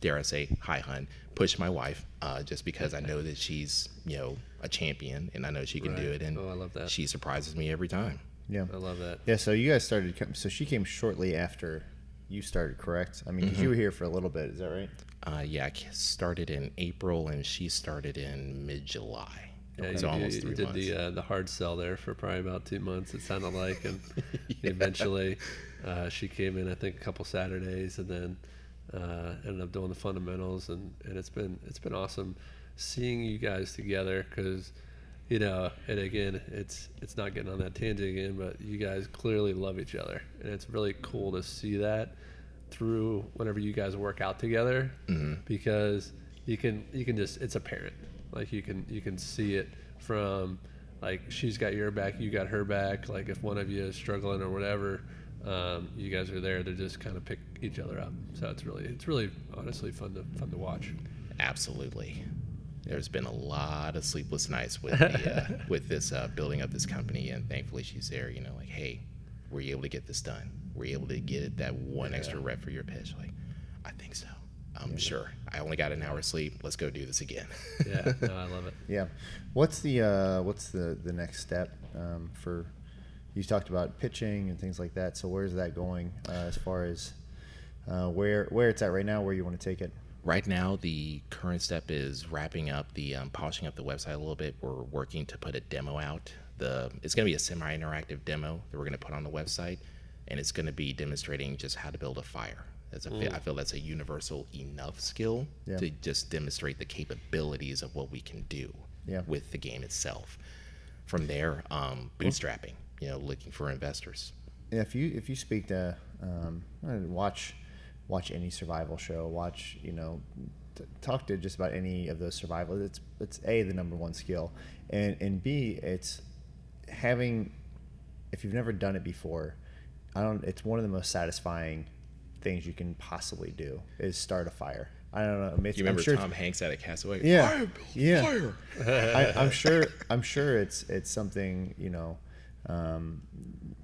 dare I say, hi hun, push my wife, uh, just because I know that she's, you know, a champion and I know she can do it and Oh, I love that. she surprises me every time. Yeah, I love that. yeah. So you guys started. So she came shortly after you started, correct? I mean, 'cause you were here for a little bit. Is that right? Uh, yeah, I started in April and she started in mid July. Yeah, so you, almost you, three did months. the uh, the hard sell there for probably about two months. It sounded like, and eventually uh, she came in. I think a couple Saturdays, and then uh, ended up doing the fundamentals, and, and it's been it's been awesome seeing you guys together because you know, and again, it's it's not getting on that tangent again, but you guys clearly love each other, and it's really cool to see that through whenever you guys work out together because you can you can just it's apparent like you can you can see it from like she's got your back you got her back like if one of you is struggling or whatever um, you guys are there to just kind of pick each other up so it's really it's really honestly fun to fun to watch Absolutely. There's been a lot of sleepless nights with the, uh, with this uh, building up this company, and thankfully she's there. You know, like, hey, were you able to get this done? Were you able to get it that one extra rep for your pitch? Like, I think so. I'm sure. I only got an hour's sleep. Let's go do this again. yeah no, i love it Yeah. What's the uh, what's the the next step um, for? You talked about pitching and things like that. So where's that going uh, as far as uh, where where it's at right now? Where you want to take it? Right now, the current step is wrapping up the um, polishing up the website a little bit. We're working to put a demo out. The it's going to be a semi-interactive demo that we're going to put on the website, and it's going to be demonstrating just how to build a fire. That's a, I feel that's a universal enough skill Yeah. to just demonstrate the capabilities of what we can do Yeah. with the game itself. From there, um, bootstrapping. You know, looking for investors. If you if you speak to um, watch watch any survival show, watch you know t- talk to just about any of those survival. It's it's a the number one skill, and and b it's having if you've never done it before, I don't. It's one of the most satisfying things you can possibly do is start a fire. I don't know. It's, You remember sure Tom Hanks at a Castaway? yeah, Fire, Bill, yeah. fire. I, I'm sure. I'm sure it's it's something you know um,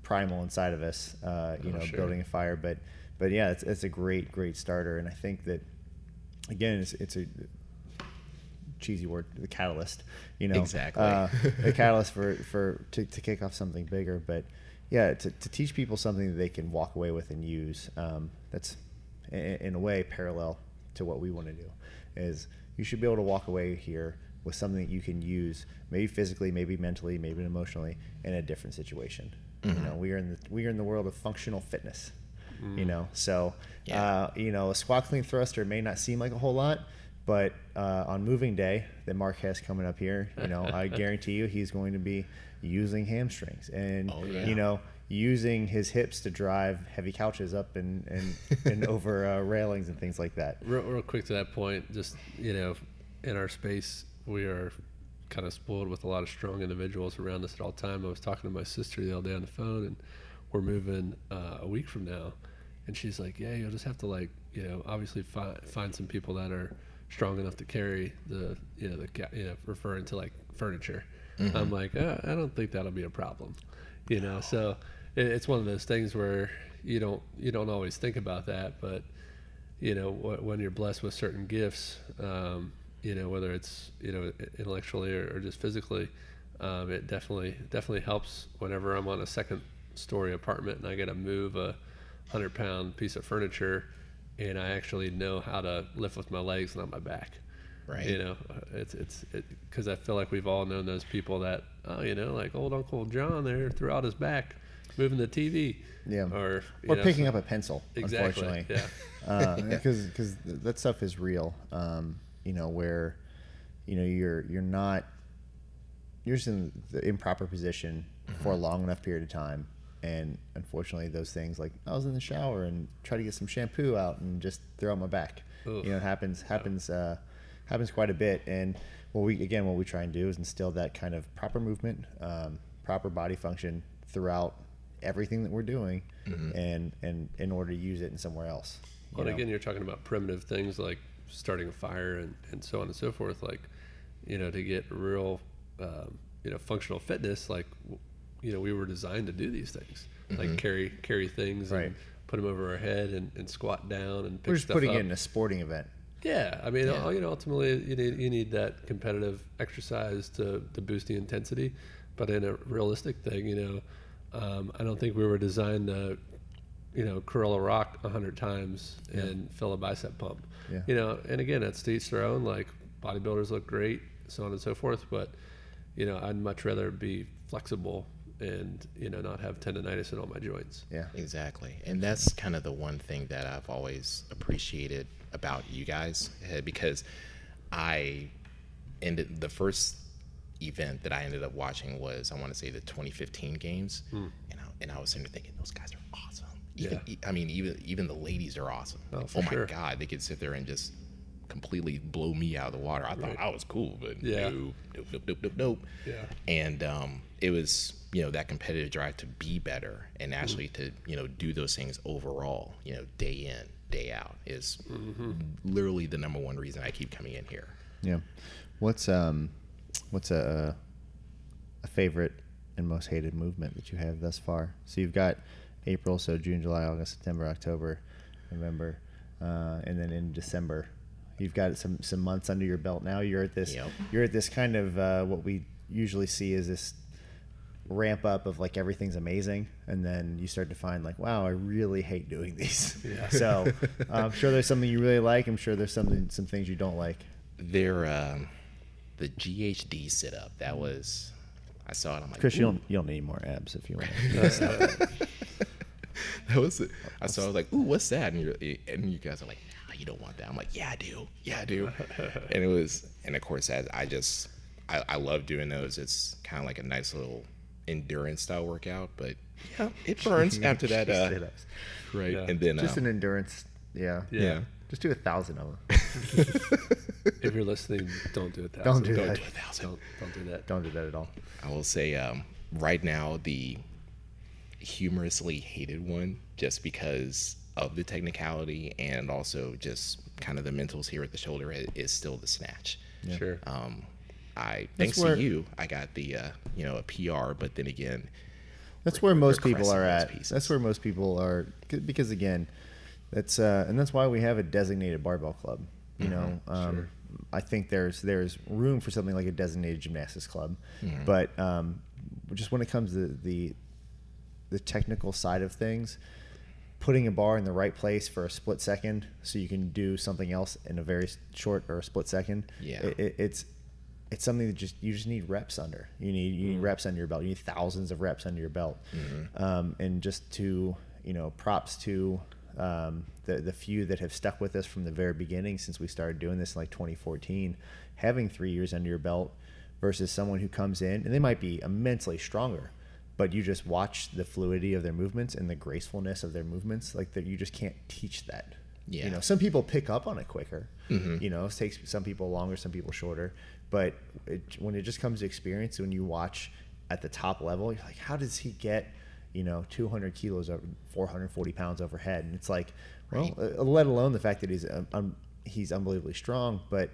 primal inside of us. Uh, you Oh, know, sure. building a fire. But but yeah, it's, it's a great great starter, and I think that again, it's it's a cheesy word, the catalyst. You know, Exactly. uh, the catalyst for for to, to kick off something bigger. But yeah, to, to teach people something that they can walk away with and use. Um, that's in, in a way parallel to what we want to do. Is you should be able to walk away here with something that you can use, maybe physically, maybe mentally, maybe emotionally, in a different situation. You know, we are in the we are in the world of functional fitness. You know, so Yeah. uh, you know, a squat clean thruster may not seem like a whole lot, but uh, on moving day that Mark has coming up here, you know, I guarantee you he's going to be using hamstrings and Oh, yeah. you know using his hips to drive heavy couches up and and, and over uh, railings and things like that. real, real quick to that point, just you know, in our space, we are kind of spoiled with a lot of strong individuals around us at all time. I was talking to my sister the other day on the phone, and we're moving uh, a week from now, and she's like, "Yeah, you'll just have to like, you know, obviously find find some people that are strong enough to carry the, you know, the, you know, referring to like furniture." I'm like, uh, I don't think that'll be a problem, you know. So it, it's one of those things where you don't you don't always think about that, but you know wh- when you're blessed with certain gifts um, you know whether it's you know intellectually or, or just physically um, it definitely definitely helps whenever i'm on a second story apartment and i got to move a 100 pound piece of furniture and i actually know how to lift with my legs and on my back Right. You know, uh, it's it's because I feel like we've all known those people that oh, you know, like old Uncle John there threw out his back, moving the TV. Yeah. Or or know, picking so- up a pencil. Exactly. Unfortunately. Yeah. because because that stuff is real. Um, you know where, you know you're you're not you're just in the improper position for a long enough period of time, and unfortunately those things like I was in the shower and try to get some shampoo out and just throw out my back. Ugh. You know it happens happens uh, happens quite a bit, and what we again what we try and do is instill that kind of proper movement, um, proper body function throughout everything that we're doing, and and in order to use it in somewhere else. Well, and again, you're talking about primitive things like starting a fire and, and so on and so forth. Like, you know, to get real, um, you know, functional fitness, like, you know, we were designed to do these things, like carry carry things Right. and put them over our head and, and squat down and pick We're just stuff putting up. it in a sporting event. Yeah, I mean, Yeah. you know, ultimately, you need you need that competitive exercise to to boost the intensity, but in a realistic thing, you know, um, I don't think we were designed to, you know, curl a rock a hundred times and fill a bicep pump. Yeah. You know, and again, that's to each their own. Like bodybuilders look great, so on and so forth. But you know, I'd much rather be flexible and you know not have tendonitis in all my joints. Yeah. Exactly. And that's kind of the one thing that I've always appreciated about you guys uh, because I ended the first event that I ended up watching was I want to say the 2015 games and I, and I was sitting there thinking those guys are awesome. Even, Yeah. I mean even even the ladies are awesome. Oh, oh my sure. god, they could sit there and just completely blow me out of the water. I thought I was cool, but Yeah. nope, nope, nope, nope, nope, nope. Yeah. And um, it was, you know, that competitive drive to be better and actually to, you know, do those things overall, you know, day in, day out is literally the number one reason I keep coming in here. Yeah. What's um, what's a a favorite and most hated movement that you have thus far? So you've got April, so June, July, August, September, October, November, uh, and then in December, you've got some some months under your belt now. You're at this. Yep. You're at this kind of uh, what we usually see is this ramp up of like everything's amazing and then you start to find like wow i really hate doing these Yeah. so i'm sure there's something you really like i'm sure there's something some things you don't like There, um, the GHD sit up, that was, I saw it, I'm like, Chris, you "Ooh." don't you don't need more abs if you want. that was it. I saw. I was like, "Ooh, what's that?" And you and you guys are like, "Nah, you don't want that." I'm like, "Yeah, I do. Yeah, I do." and it was, and of course, as I just, I, I love doing those. It's kind of like a nice little endurance style workout, but yeah, it burns after that. Uh, Sit-ups. right, Yeah. and then Just um, an endurance. Yeah. Yeah. Just do a thousand of them. If you're listening, don't do it. Don't do don't that. do a thousand. Don't don't do that. Don't do that at all. I will say um, right now the humorously hated one, just because of the technicality and also just kind of the mentals here at the shoulder, is still the snatch. Sure. Um, I That's thanks where- to you, I got the uh, you know a PR, but then again, That's where most people are at. pieces. That's where most people are because again, that's uh, and that's why we have a designated barbell club. You know, um, I think there's there's room for something like a designated gymnastics club, but um, just when it comes to the the technical side of things, putting a bar in the right place for a split second so you can do something else in a very short or a split second. Yeah. it, it, it's it's something that just you just need reps under. You need you need reps under your belt. You need thousands of reps under your belt. Um, and just to you know, props to um, the the few that have stuck with us from the very beginning since we started doing this in like 2014, having three years under your belt versus someone who comes in and they might be immensely stronger, but you just watch the fluidity of their movements and the gracefulness of their movements. Like that, you just can't teach that. Yeah. You know, some people pick up on it quicker. You know, it takes some people longer, some people shorter. But it, when it just comes to experience, when you watch at the top level, you're like, how does he get, you know, 200 kilos over 440 pounds overhead? And it's like, well, uh, let alone the fact that he's um, um, he's unbelievably strong, but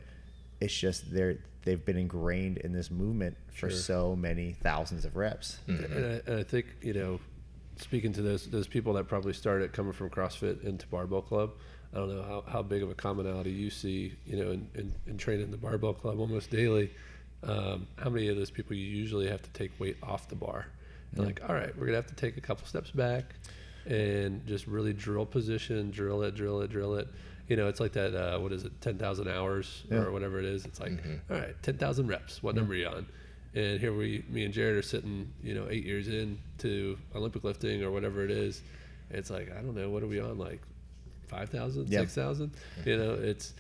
it's just they're they've been ingrained in this movement for so many thousands of reps. And, I, and I think you know, speaking to those those people that probably started coming from CrossFit into barbell club, I don't know how, how big of a commonality you see, you know, in, in, in training the barbell club almost daily. Um, how many of those people you usually have to take weight off the bar? And like, all right, we're gonna have to take a couple steps back and just really drill position, drill it, drill it, drill it. You know, it's like that. Uh, what is it? Ten thousand hours Yeah. or whatever it is. It's like, all right, ten thousand reps. What number are you on? And here we, me and Jared are sitting, you know, eight years in to Olympic lifting or whatever it is. It's like I don't know, what are we on? Like 5,000, Yeah. 6,000? You know, it's,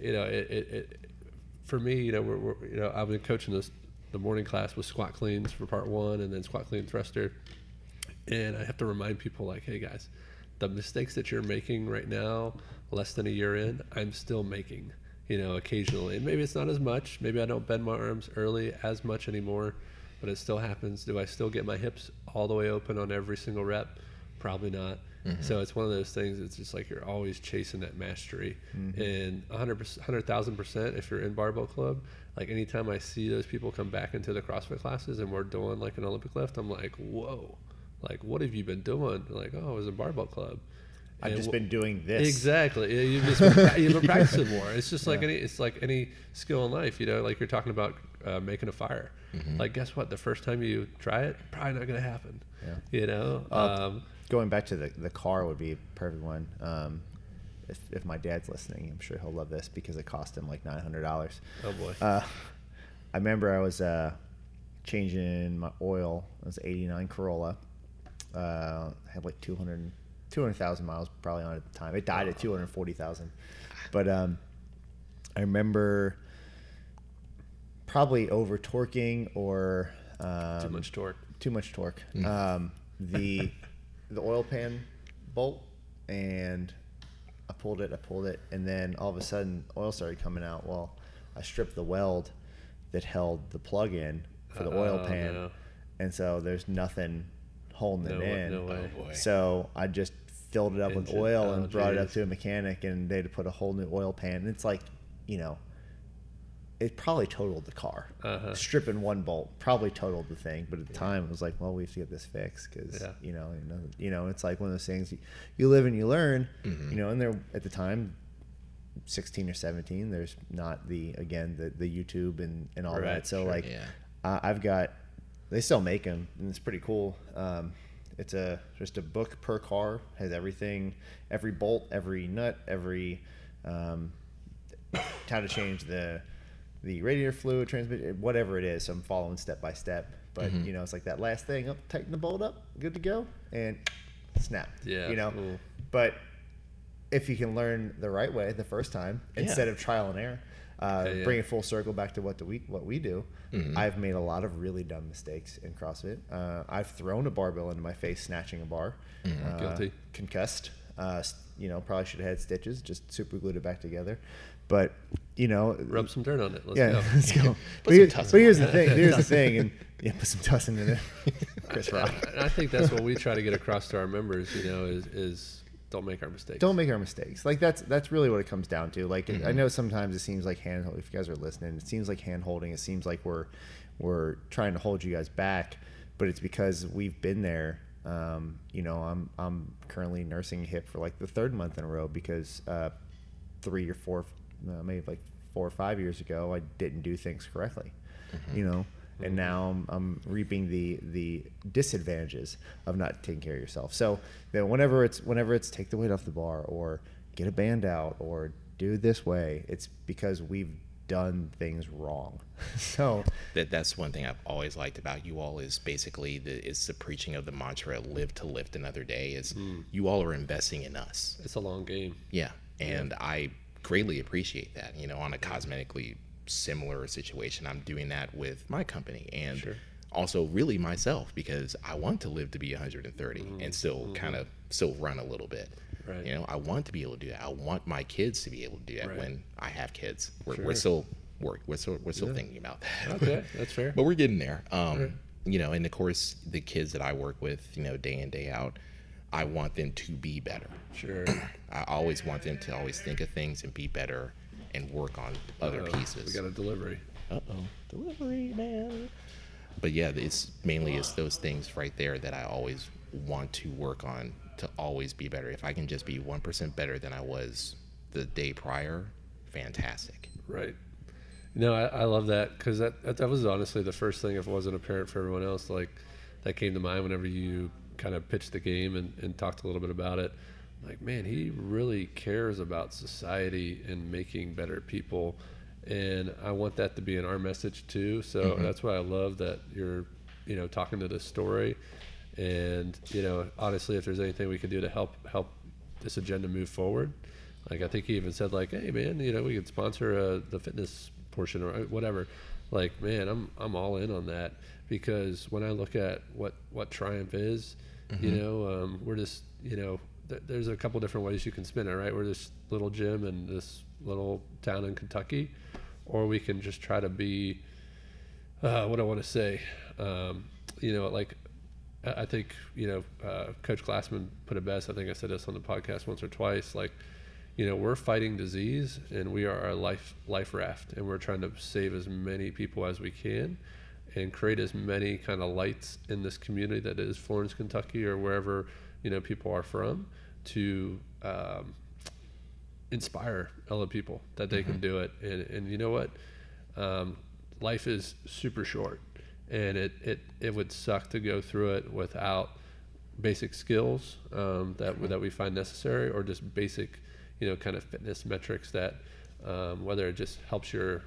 you know, it, it, it for me, you know, we're, we're, you know, I've been coaching this the morning class with squat cleans for part one, and then squat clean thruster, and I have to remind people like, hey guys, the mistakes that you're making right now, less than a year in, I'm still making. You know, occasionally, and maybe it's not as much. Maybe I don't bend my arms early as much anymore, but it still happens. Do I still get my hips all the way open on every single rep? Probably not. So it's one of those things. It's just like you're always chasing that mastery, and 100 100,000 percent. If you're in barbell club, like anytime I see those people come back into the CrossFit classes and we're doing like an Olympic lift, I'm like, whoa, like what have you been doing? They're like, oh, I was in barbell club. I've And just wh- been doing this. Exactly. Yeah, You've just been, you've been practicing more. It's just like any. It's like any skill in life. You know, like you're talking about uh, making a fire. Like, guess what? The first time you try it, probably not going to happen. Yeah. You know. Uh, um, Going back to the, the car would be a perfect one. Um, if, if my dad's listening, I'm sure he'll love this because it cost him like $900. oh boy. Uh, I remember I was uh, changing my oil. It was 89 Corolla. Uh, had like 200 200,000 miles probably on it at the time. It died at 240,000. But um, I remember probably over torquing or um, Too much torque. too much torque. Um, the the oil pan bolt and I pulled it, I pulled it, and then all of a sudden oil started coming out. Well, I stripped the weld that held the plug in for the oil Oh, pan, no. and so there's nothing holding No it in. no way. Oh, boy. So I just filled it up with Engine- oil oh, and brought it up to a mechanic, and they had to put a whole new oil pan. And it's like, you know, it probably totaled the car. Uh-huh. Stripping one bolt probably totaled the thing, but at the time it was like, well, we have to get this fixed because Yeah. you know, you know, you know, it's like one of those things you, you live and you learn. Mm-hmm. You know, and there at the time, sixteen or seventeen, there's not the again the the YouTube and and all Right, that. So sure. like, Yeah. I I've got they still make them and it's pretty cool. Um, it's a just a book per car has everything, every bolt, every nut, every um, how to change the the radiator fluid transmission, whatever it is. So I'm following step by step. But Mm-hmm. you know, it's like that last thing. Up, tighten the bolt up, good to go, and snap. Yeah, you know. cool. But if you can learn the right way the first time instead of trial and error, uh, Yeah, yeah. bring it full circle back to what do we what we do. Mm-hmm. I've made a lot of really dumb mistakes in CrossFit. Uh, I've thrown a barbell into my face snatching a bar. Mm-hmm. Uh, Guilty. Concussed. Uh, you know, probably should have had stitches. Just super glued it back together. But you know, Rub some dirt on it. Let's yeah, go. let's go. but, some here- but here's the thing. Here's the thing, and yeah, put some tussin in it. Chris Rock. And I think that's what we try to get across to our members. You know, is is don't make our mistakes. Don't make our mistakes. Like that's that's really what it comes down to. Like I Mm-hmm. know sometimes it seems like hand. If you guys are listening, it seems like hand holding. It seems like we're we're trying to hold you guys back, but it's because we've been there. Um, you know, I'm I'm currently nursing a hip for like the third month in a row because uh, three or four, uh, maybe like four or five years ago, I didn't do things correctly. You mm-hmm. know, and mm-hmm. now I'm, I'm reaping the the disadvantages of not taking care of yourself. So then, whenever it's whenever it's take the weight off the bar or get a band out or do this way, it's because we've done things wrong. so that that's one thing I've always liked about you all is basically the is the preaching of the mantra live to lift another day is mm. you all are investing in us. It's a long game. Yeah. And I greatly appreciate that. You know, on a cosmetically similar situation, I'm doing that with my company and also really myself because I want to live to be 130 and still kind of still run a little bit. Right. You know, I want to be able to do that. I want my kids to be able to do that Right. when I have kids. We're, Sure. we're still work. We're still we're still thinking about that. Okay, that's fair. but we're getting there. Um, you know, and of course, the kids that I work with, you know, day in day out, I want them to be better. Sure. I always want them to always think of things and be better and work on other Uh, pieces. We got a delivery. Uh oh, delivery man. But yeah, it's mainly it's those things right there that I always want to work on to always be better. If I can just be one percent better than I was the day prior, fantastic. Right. No, I, I love that because that, that that was honestly the first thing. If it wasn't apparent for everyone else, like that came to mind whenever you kind of pitched the game and, and talked a little bit about it. Like, man, he really cares about society and making better people. And I want that to be in our message too. So that's why I love that you're, you know, talking to this story. And, you know, honestly, if there's anything we can do to help, help this agenda move forward, like I think he even said like, hey man, you know, we could sponsor uh, the fitness portion or uh, whatever. Like, man, I'm, I'm all in on that because when I look at what, what Triumph is, you know, um, we're just, you know, th- there's a couple different ways you can spin it, right? We're this little gym in this little town in Kentucky, or we can just try to be, uh, what I want to say, um, you know, like I think you know uh, Coach Glassman put it best. I think I said this on the podcast once or twice. Like, you know, we're fighting disease, and we are a life life raft, and we're trying to save as many people as we can, and create as many kind of lights in this community that is Florence, Kentucky, or wherever you know people are from, to um, inspire other people that they can do it. And and you know what, um, life is super short, and it it it would suck to go through it without basic skills um, that that we find necessary, or just basic, you know, kind of fitness metrics that um, whether it just helps your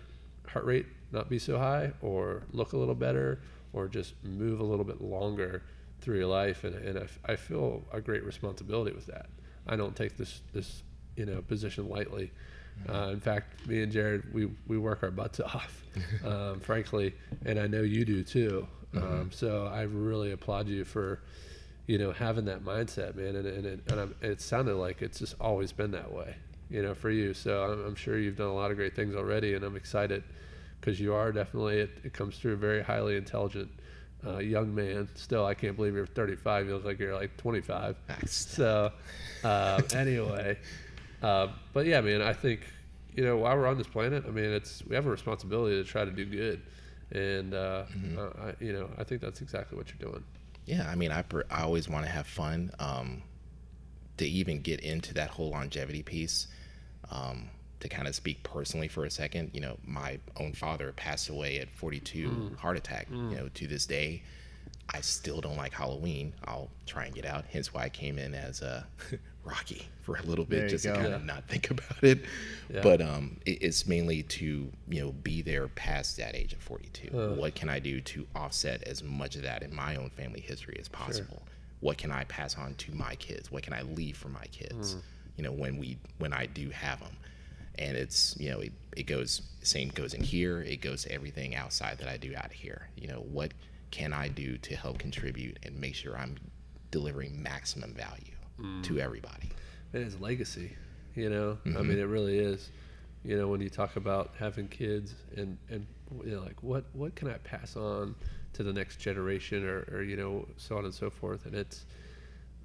heart rate not be so high, or look a little better, or just move a little bit longer through your life. And, and I, I feel a great responsibility with that. I don't take this this you know position lightly. Uh, in fact, me and Jared, we, we work our butts off, um, frankly, and I know you do too. Um, so I really applaud you for, you know, having that mindset, man. And, and, it, and I'm, it sounded like it's just always been that way, you know, for you. So I'm, I'm sure you've done a lot of great things already, and I'm excited because you are definitely, it, it comes through very highly intelligent uh, young man. Still, I can't believe you're 35. You look like you're like 25. So, um, anyway, uh, but yeah, man, I think you know while we're on this planet, I mean, it's we have a responsibility to try to do good, and uh, uh, I, you know, I think that's exactly what you're doing. Yeah, I mean, I per, I always want to have fun. Um, to even get into that whole longevity piece, um, to kind of speak personally for a second, you know, my own father passed away at 42, heart attack. You know, to this day, I still don't like Halloween. I'll try and get out. Hence why I came in as a Rocky for a little bit, just go. to kind of not think about it. Yeah. But um, it, it's mainly to you know be there past that age of 42. What can I do to offset as much of that in my own family history as possible? What can I pass on to my kids? What can I leave for my kids? Hmm. You know, when we when I do have them, and it's you know it, it goes same goes in here. It goes to everything outside that I do out of here. You know, what can I do to help contribute and make sure I'm delivering maximum value Hmm. to everybody? It is legacy, you know. I mean, it really is. You know, when you talk about having kids and and you know, like what what can I pass on to the next generation, or, or you know, so on and so forth. And it's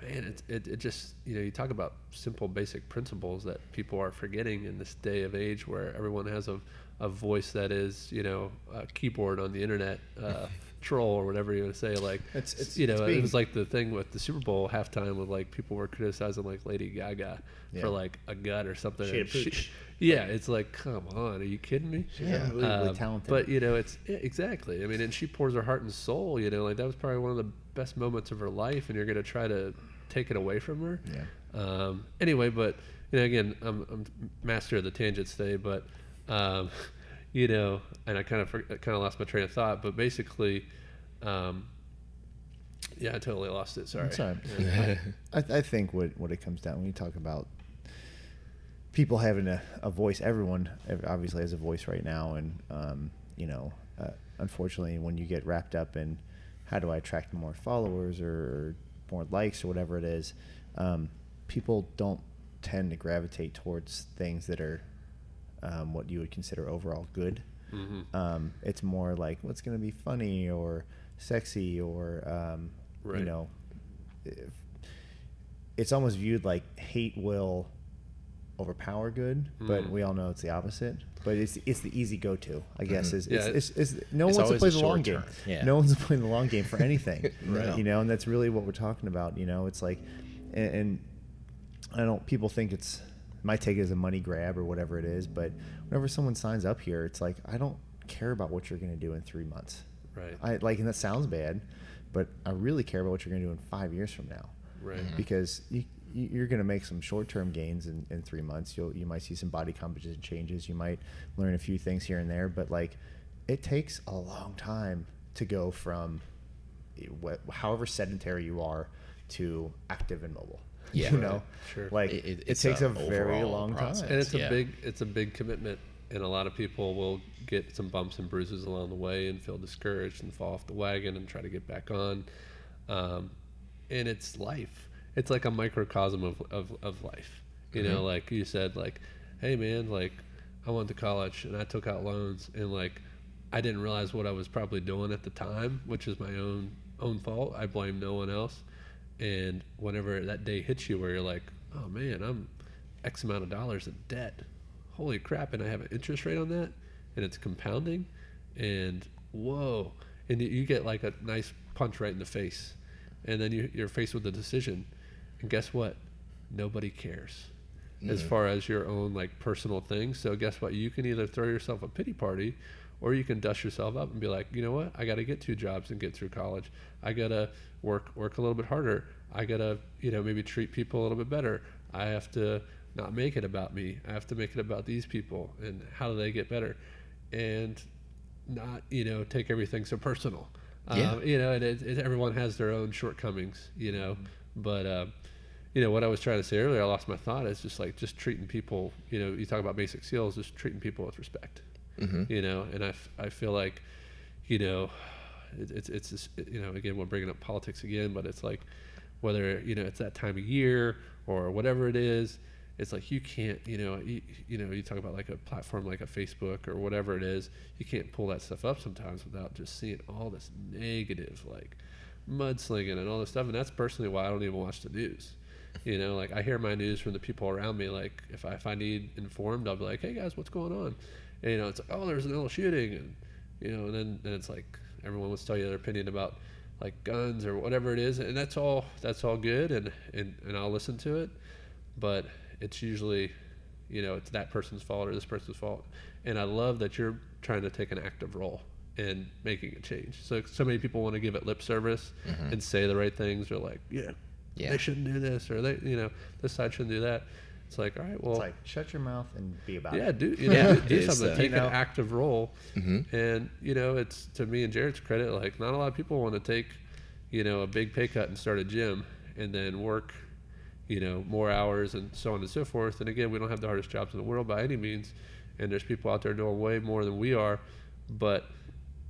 man, it's it, it just you know, you talk about simple, basic principles that people are forgetting in this day of age where everyone has a a voice that is you know a keyboard on the internet. Uh, troll or whatever you want to say like It's- it's- you know it's it was like the thing with the Super Bowl halftime with like people were criticizing like Lady Gaga Yeah. for like a gut or something. She pooch. yeah, it's like, come on, are you kidding me? She's unbelievably Um, talented. But you know, it's yeah, exactly. I mean, and she pours her heart and soul. You know, like that was probably one of the best moments of her life, and you're gonna try to take it away from her. Yeah. Um, anyway, but you know, again, I'm, I'm master of the tangents today, but um, you know, and I kind of kind of lost my train of thought. But basically, um, yeah, I totally lost it. Sorry. Right. I, I think what, what it comes down when you talk about people having a, a voice, everyone obviously has a voice right now, and um, you know, uh, unfortunately, when you get wrapped up in how do I attract more followers or more likes or whatever it is, um, people don't tend to gravitate towards things that are um, what you would consider overall good. Mm-hmm. Um, it's more like what's going to be funny or sexy or um, you know, if, it's almost viewed like hate will overpower good, but Mm. we all know it's the opposite. But it's it's the easy go to, I guess. Is Yeah, it's, it's, it's, no it's one wants to play the long short game. yeah. No one's playing the long game for anything, Right. You know, and that's really what we're talking about. You know, it's like, and, and I don't. People think it's my take it as a money grab or whatever it is, but whenever someone signs up here, it's like I don't care about what you're going to do in three months. Right. I like, and that sounds bad, but I really care about what you're going to do in five years from now. Right. Mm-hmm. Because you, y- you're going to make some short-term gains in, in three months. You'll you might see some body composition changes. You might learn a few things here and there, but like it takes a long time to go from eh, what, however sedentary you are to active and mobile. Yeah. you know, Sure. like It- it, it- takes a a very long process. time. and it's a big it's a big commitment and a lot of people will get some bumps and bruises along the way and feel discouraged and fall off the wagon and try to get back on um, and it's life it's like a microcosm of, of, of life. You know mm-hmm. like you said like hey man like i went to college and i took out loans and like i didn't realize what i was probably doing at the time which is my own own fault. I blame no one else. And whenever that day hits you where you're like oh man i'm x amount of dollars in debt. Holy crap. And i have an interest rate on that and it's compounding. And whoa. And you- you get like a nice punch right in the face. And then you, you're faced with a decision and guess what? Nobody cares as far as your own like personal things. So guess what? You can either throw yourself a pity party or you can dust yourself up and be like you know what? I got to get two jobs and get through college. I got to work work a little bit harder. I got to you know maybe treat people a little bit better. I have to not make it about me. I have to make it about these people and how do they get better? And not you know take everything so personal. Yeah. um, you know and it, it, everyone has their own shortcomings you know but uh, you know what i was trying to say earlier i lost my thought. It's just like just treating people you know you talk about basic skills just treating people with respect. Mm-hmm. You know and I, f- I feel like you know it, it's it's just, you know again we're bringing up politics again but it's like whether you know it's that time of year or whatever it is it's like you can't you know you, you know you talk about like a platform like a facebook or whatever it is you can't pull that stuff up sometimes without just seeing all this negative like mudslinging and all this stuff and that's personally why i don't even watch the news you know like i hear my news from the people around me like if i, if I need informed i'll be like hey guys what's going on? And, you know it's like oh there's an little shooting and you know and then, then it's like everyone wants to tell you their opinion about like guns or whatever it is and that's all that's all good and and, and i'll listen to it but it's usually you know it's that person's fault or this person's fault and i love that you're trying to take an active role in making a change. So so many people want to give it lip service mm-hmm. and say the right things or like yeah, Yeah. they shouldn't do this or they you know this side shouldn't do that it's like all right well It's like shut your mouth and be about yeah, it. do you know, Yeah, do, do it's, something. Take You know- an active role, Mm-hmm. and you know, it's to me and Jared's credit. Like, not a lot of people want to take, you know, a big pay cut and start a gym, and then work, you know, more hours and so on and so forth. And again, we don't have the hardest jobs in the world by any means, and there's people out there doing way more than we are, but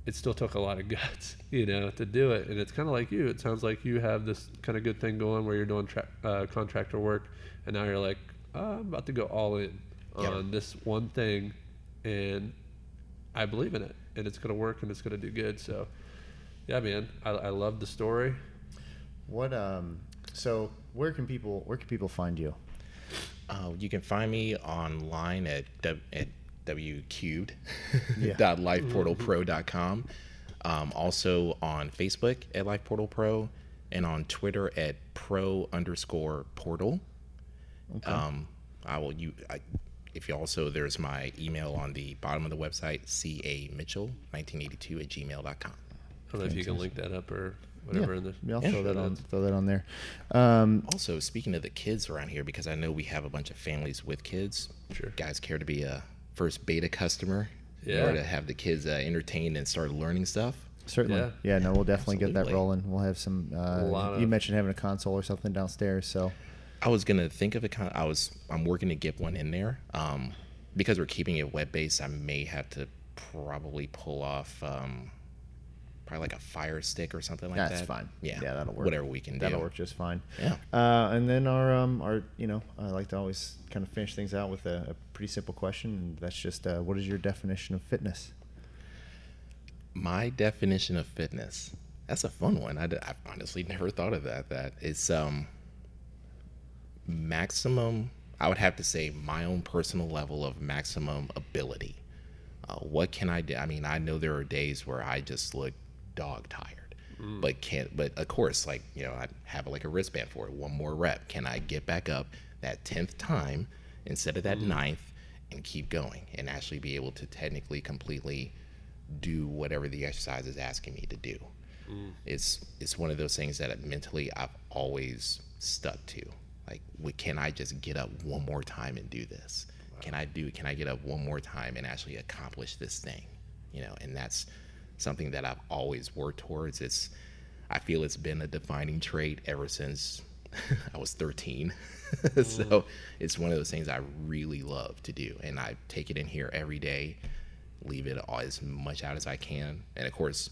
it still took a lot of guts, you know, to do it. And it's kind of like you. It sounds like you have this kind of good thing going where you're doing tra- uh, contractor work, and now you're like, oh, I'm about to go all in Yep. on this one thing, and I believe in it, and it's going to work, and it's going to do good. So, yeah, man, I, I love the story. What um so where can people where can people find you? Uh, you can find me online at, w- at wcubed Yeah. dot lifeportalpro.com. Um, also on Facebook at Life Portal Pro and on Twitter at pro underscore portal. Um, I will you I, if you also there's my email on the bottom of the website ca mitchell 1982 at gmail.com. I don't know if you can link that up or whatever in the Yeah, I'll Yeah. throw that on throw that on there. Um, Also, speaking of the kids around here, because I know we have a bunch of families with kids. Sure. Guys care to be a first beta customer. Yeah. Or to have the kids uh, entertained and start learning stuff. certainly. Yeah. Yeah. no, we'll definitely get that rolling. We'll have some uh, lot you mentioned having a console or something downstairs, so I was gonna think of a kind of. I was. I'm working to get one in there. Um, because we're keeping it web based, I may have to probably pull off. Um, probably like a fire stick or something like that's that. That's fine. Yeah. Yeah, that'll work. Whatever we can do, That'll work just fine. Yeah. Uh, and then our um our you know I like to always kind of finish things out with a, a pretty simple question, and that's just uh, what is your definition of fitness? My definition of fitness. That's a fun one. I, honestly never thought of that. That it's um maximum. I would have to say my own personal level of maximum ability. Uh, what can I do? I mean, I know there are days where I just look dog tired, mm. but can't. But of course, like you know, I have like a wristband for it. One more rep. Can I get back up that tenth time instead of that mm. ninth and keep going and actually be able to technically completely do whatever the exercise is asking me to do. Mm. It's it's one of those things that mentally I've always stuck to. Like, what, can I just get up one more time and do this? Can I do? Can I get up one more time and actually accomplish this thing? You know, and that's something that I've always worked towards. It's I feel it's been a defining trait ever since I was 13. so it's one of those things I really love to do, and I take it in here every day, leave it all, as much out as I can, and of course,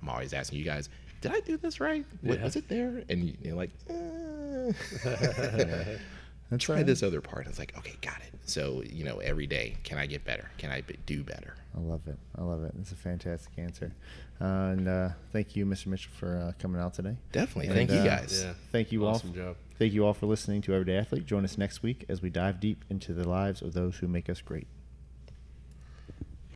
I'm always asking you guys, did I do this right? What, Yeah. Was it there? And you- you're like, eh. Try this other part. It's like, okay, got it. So you know, every day, can I get better? Can I do better? I love it. I love it. It's a fantastic answer. Uh, and uh, thank you, Mr. Mitchell, for uh, coming out today. Definitely. And, Thank you uh, guys. Yeah. Thank you all. Awesome job. Thank you all for listening to Everyday Athlete. Join us next week as we dive deep into the lives of those who make us great.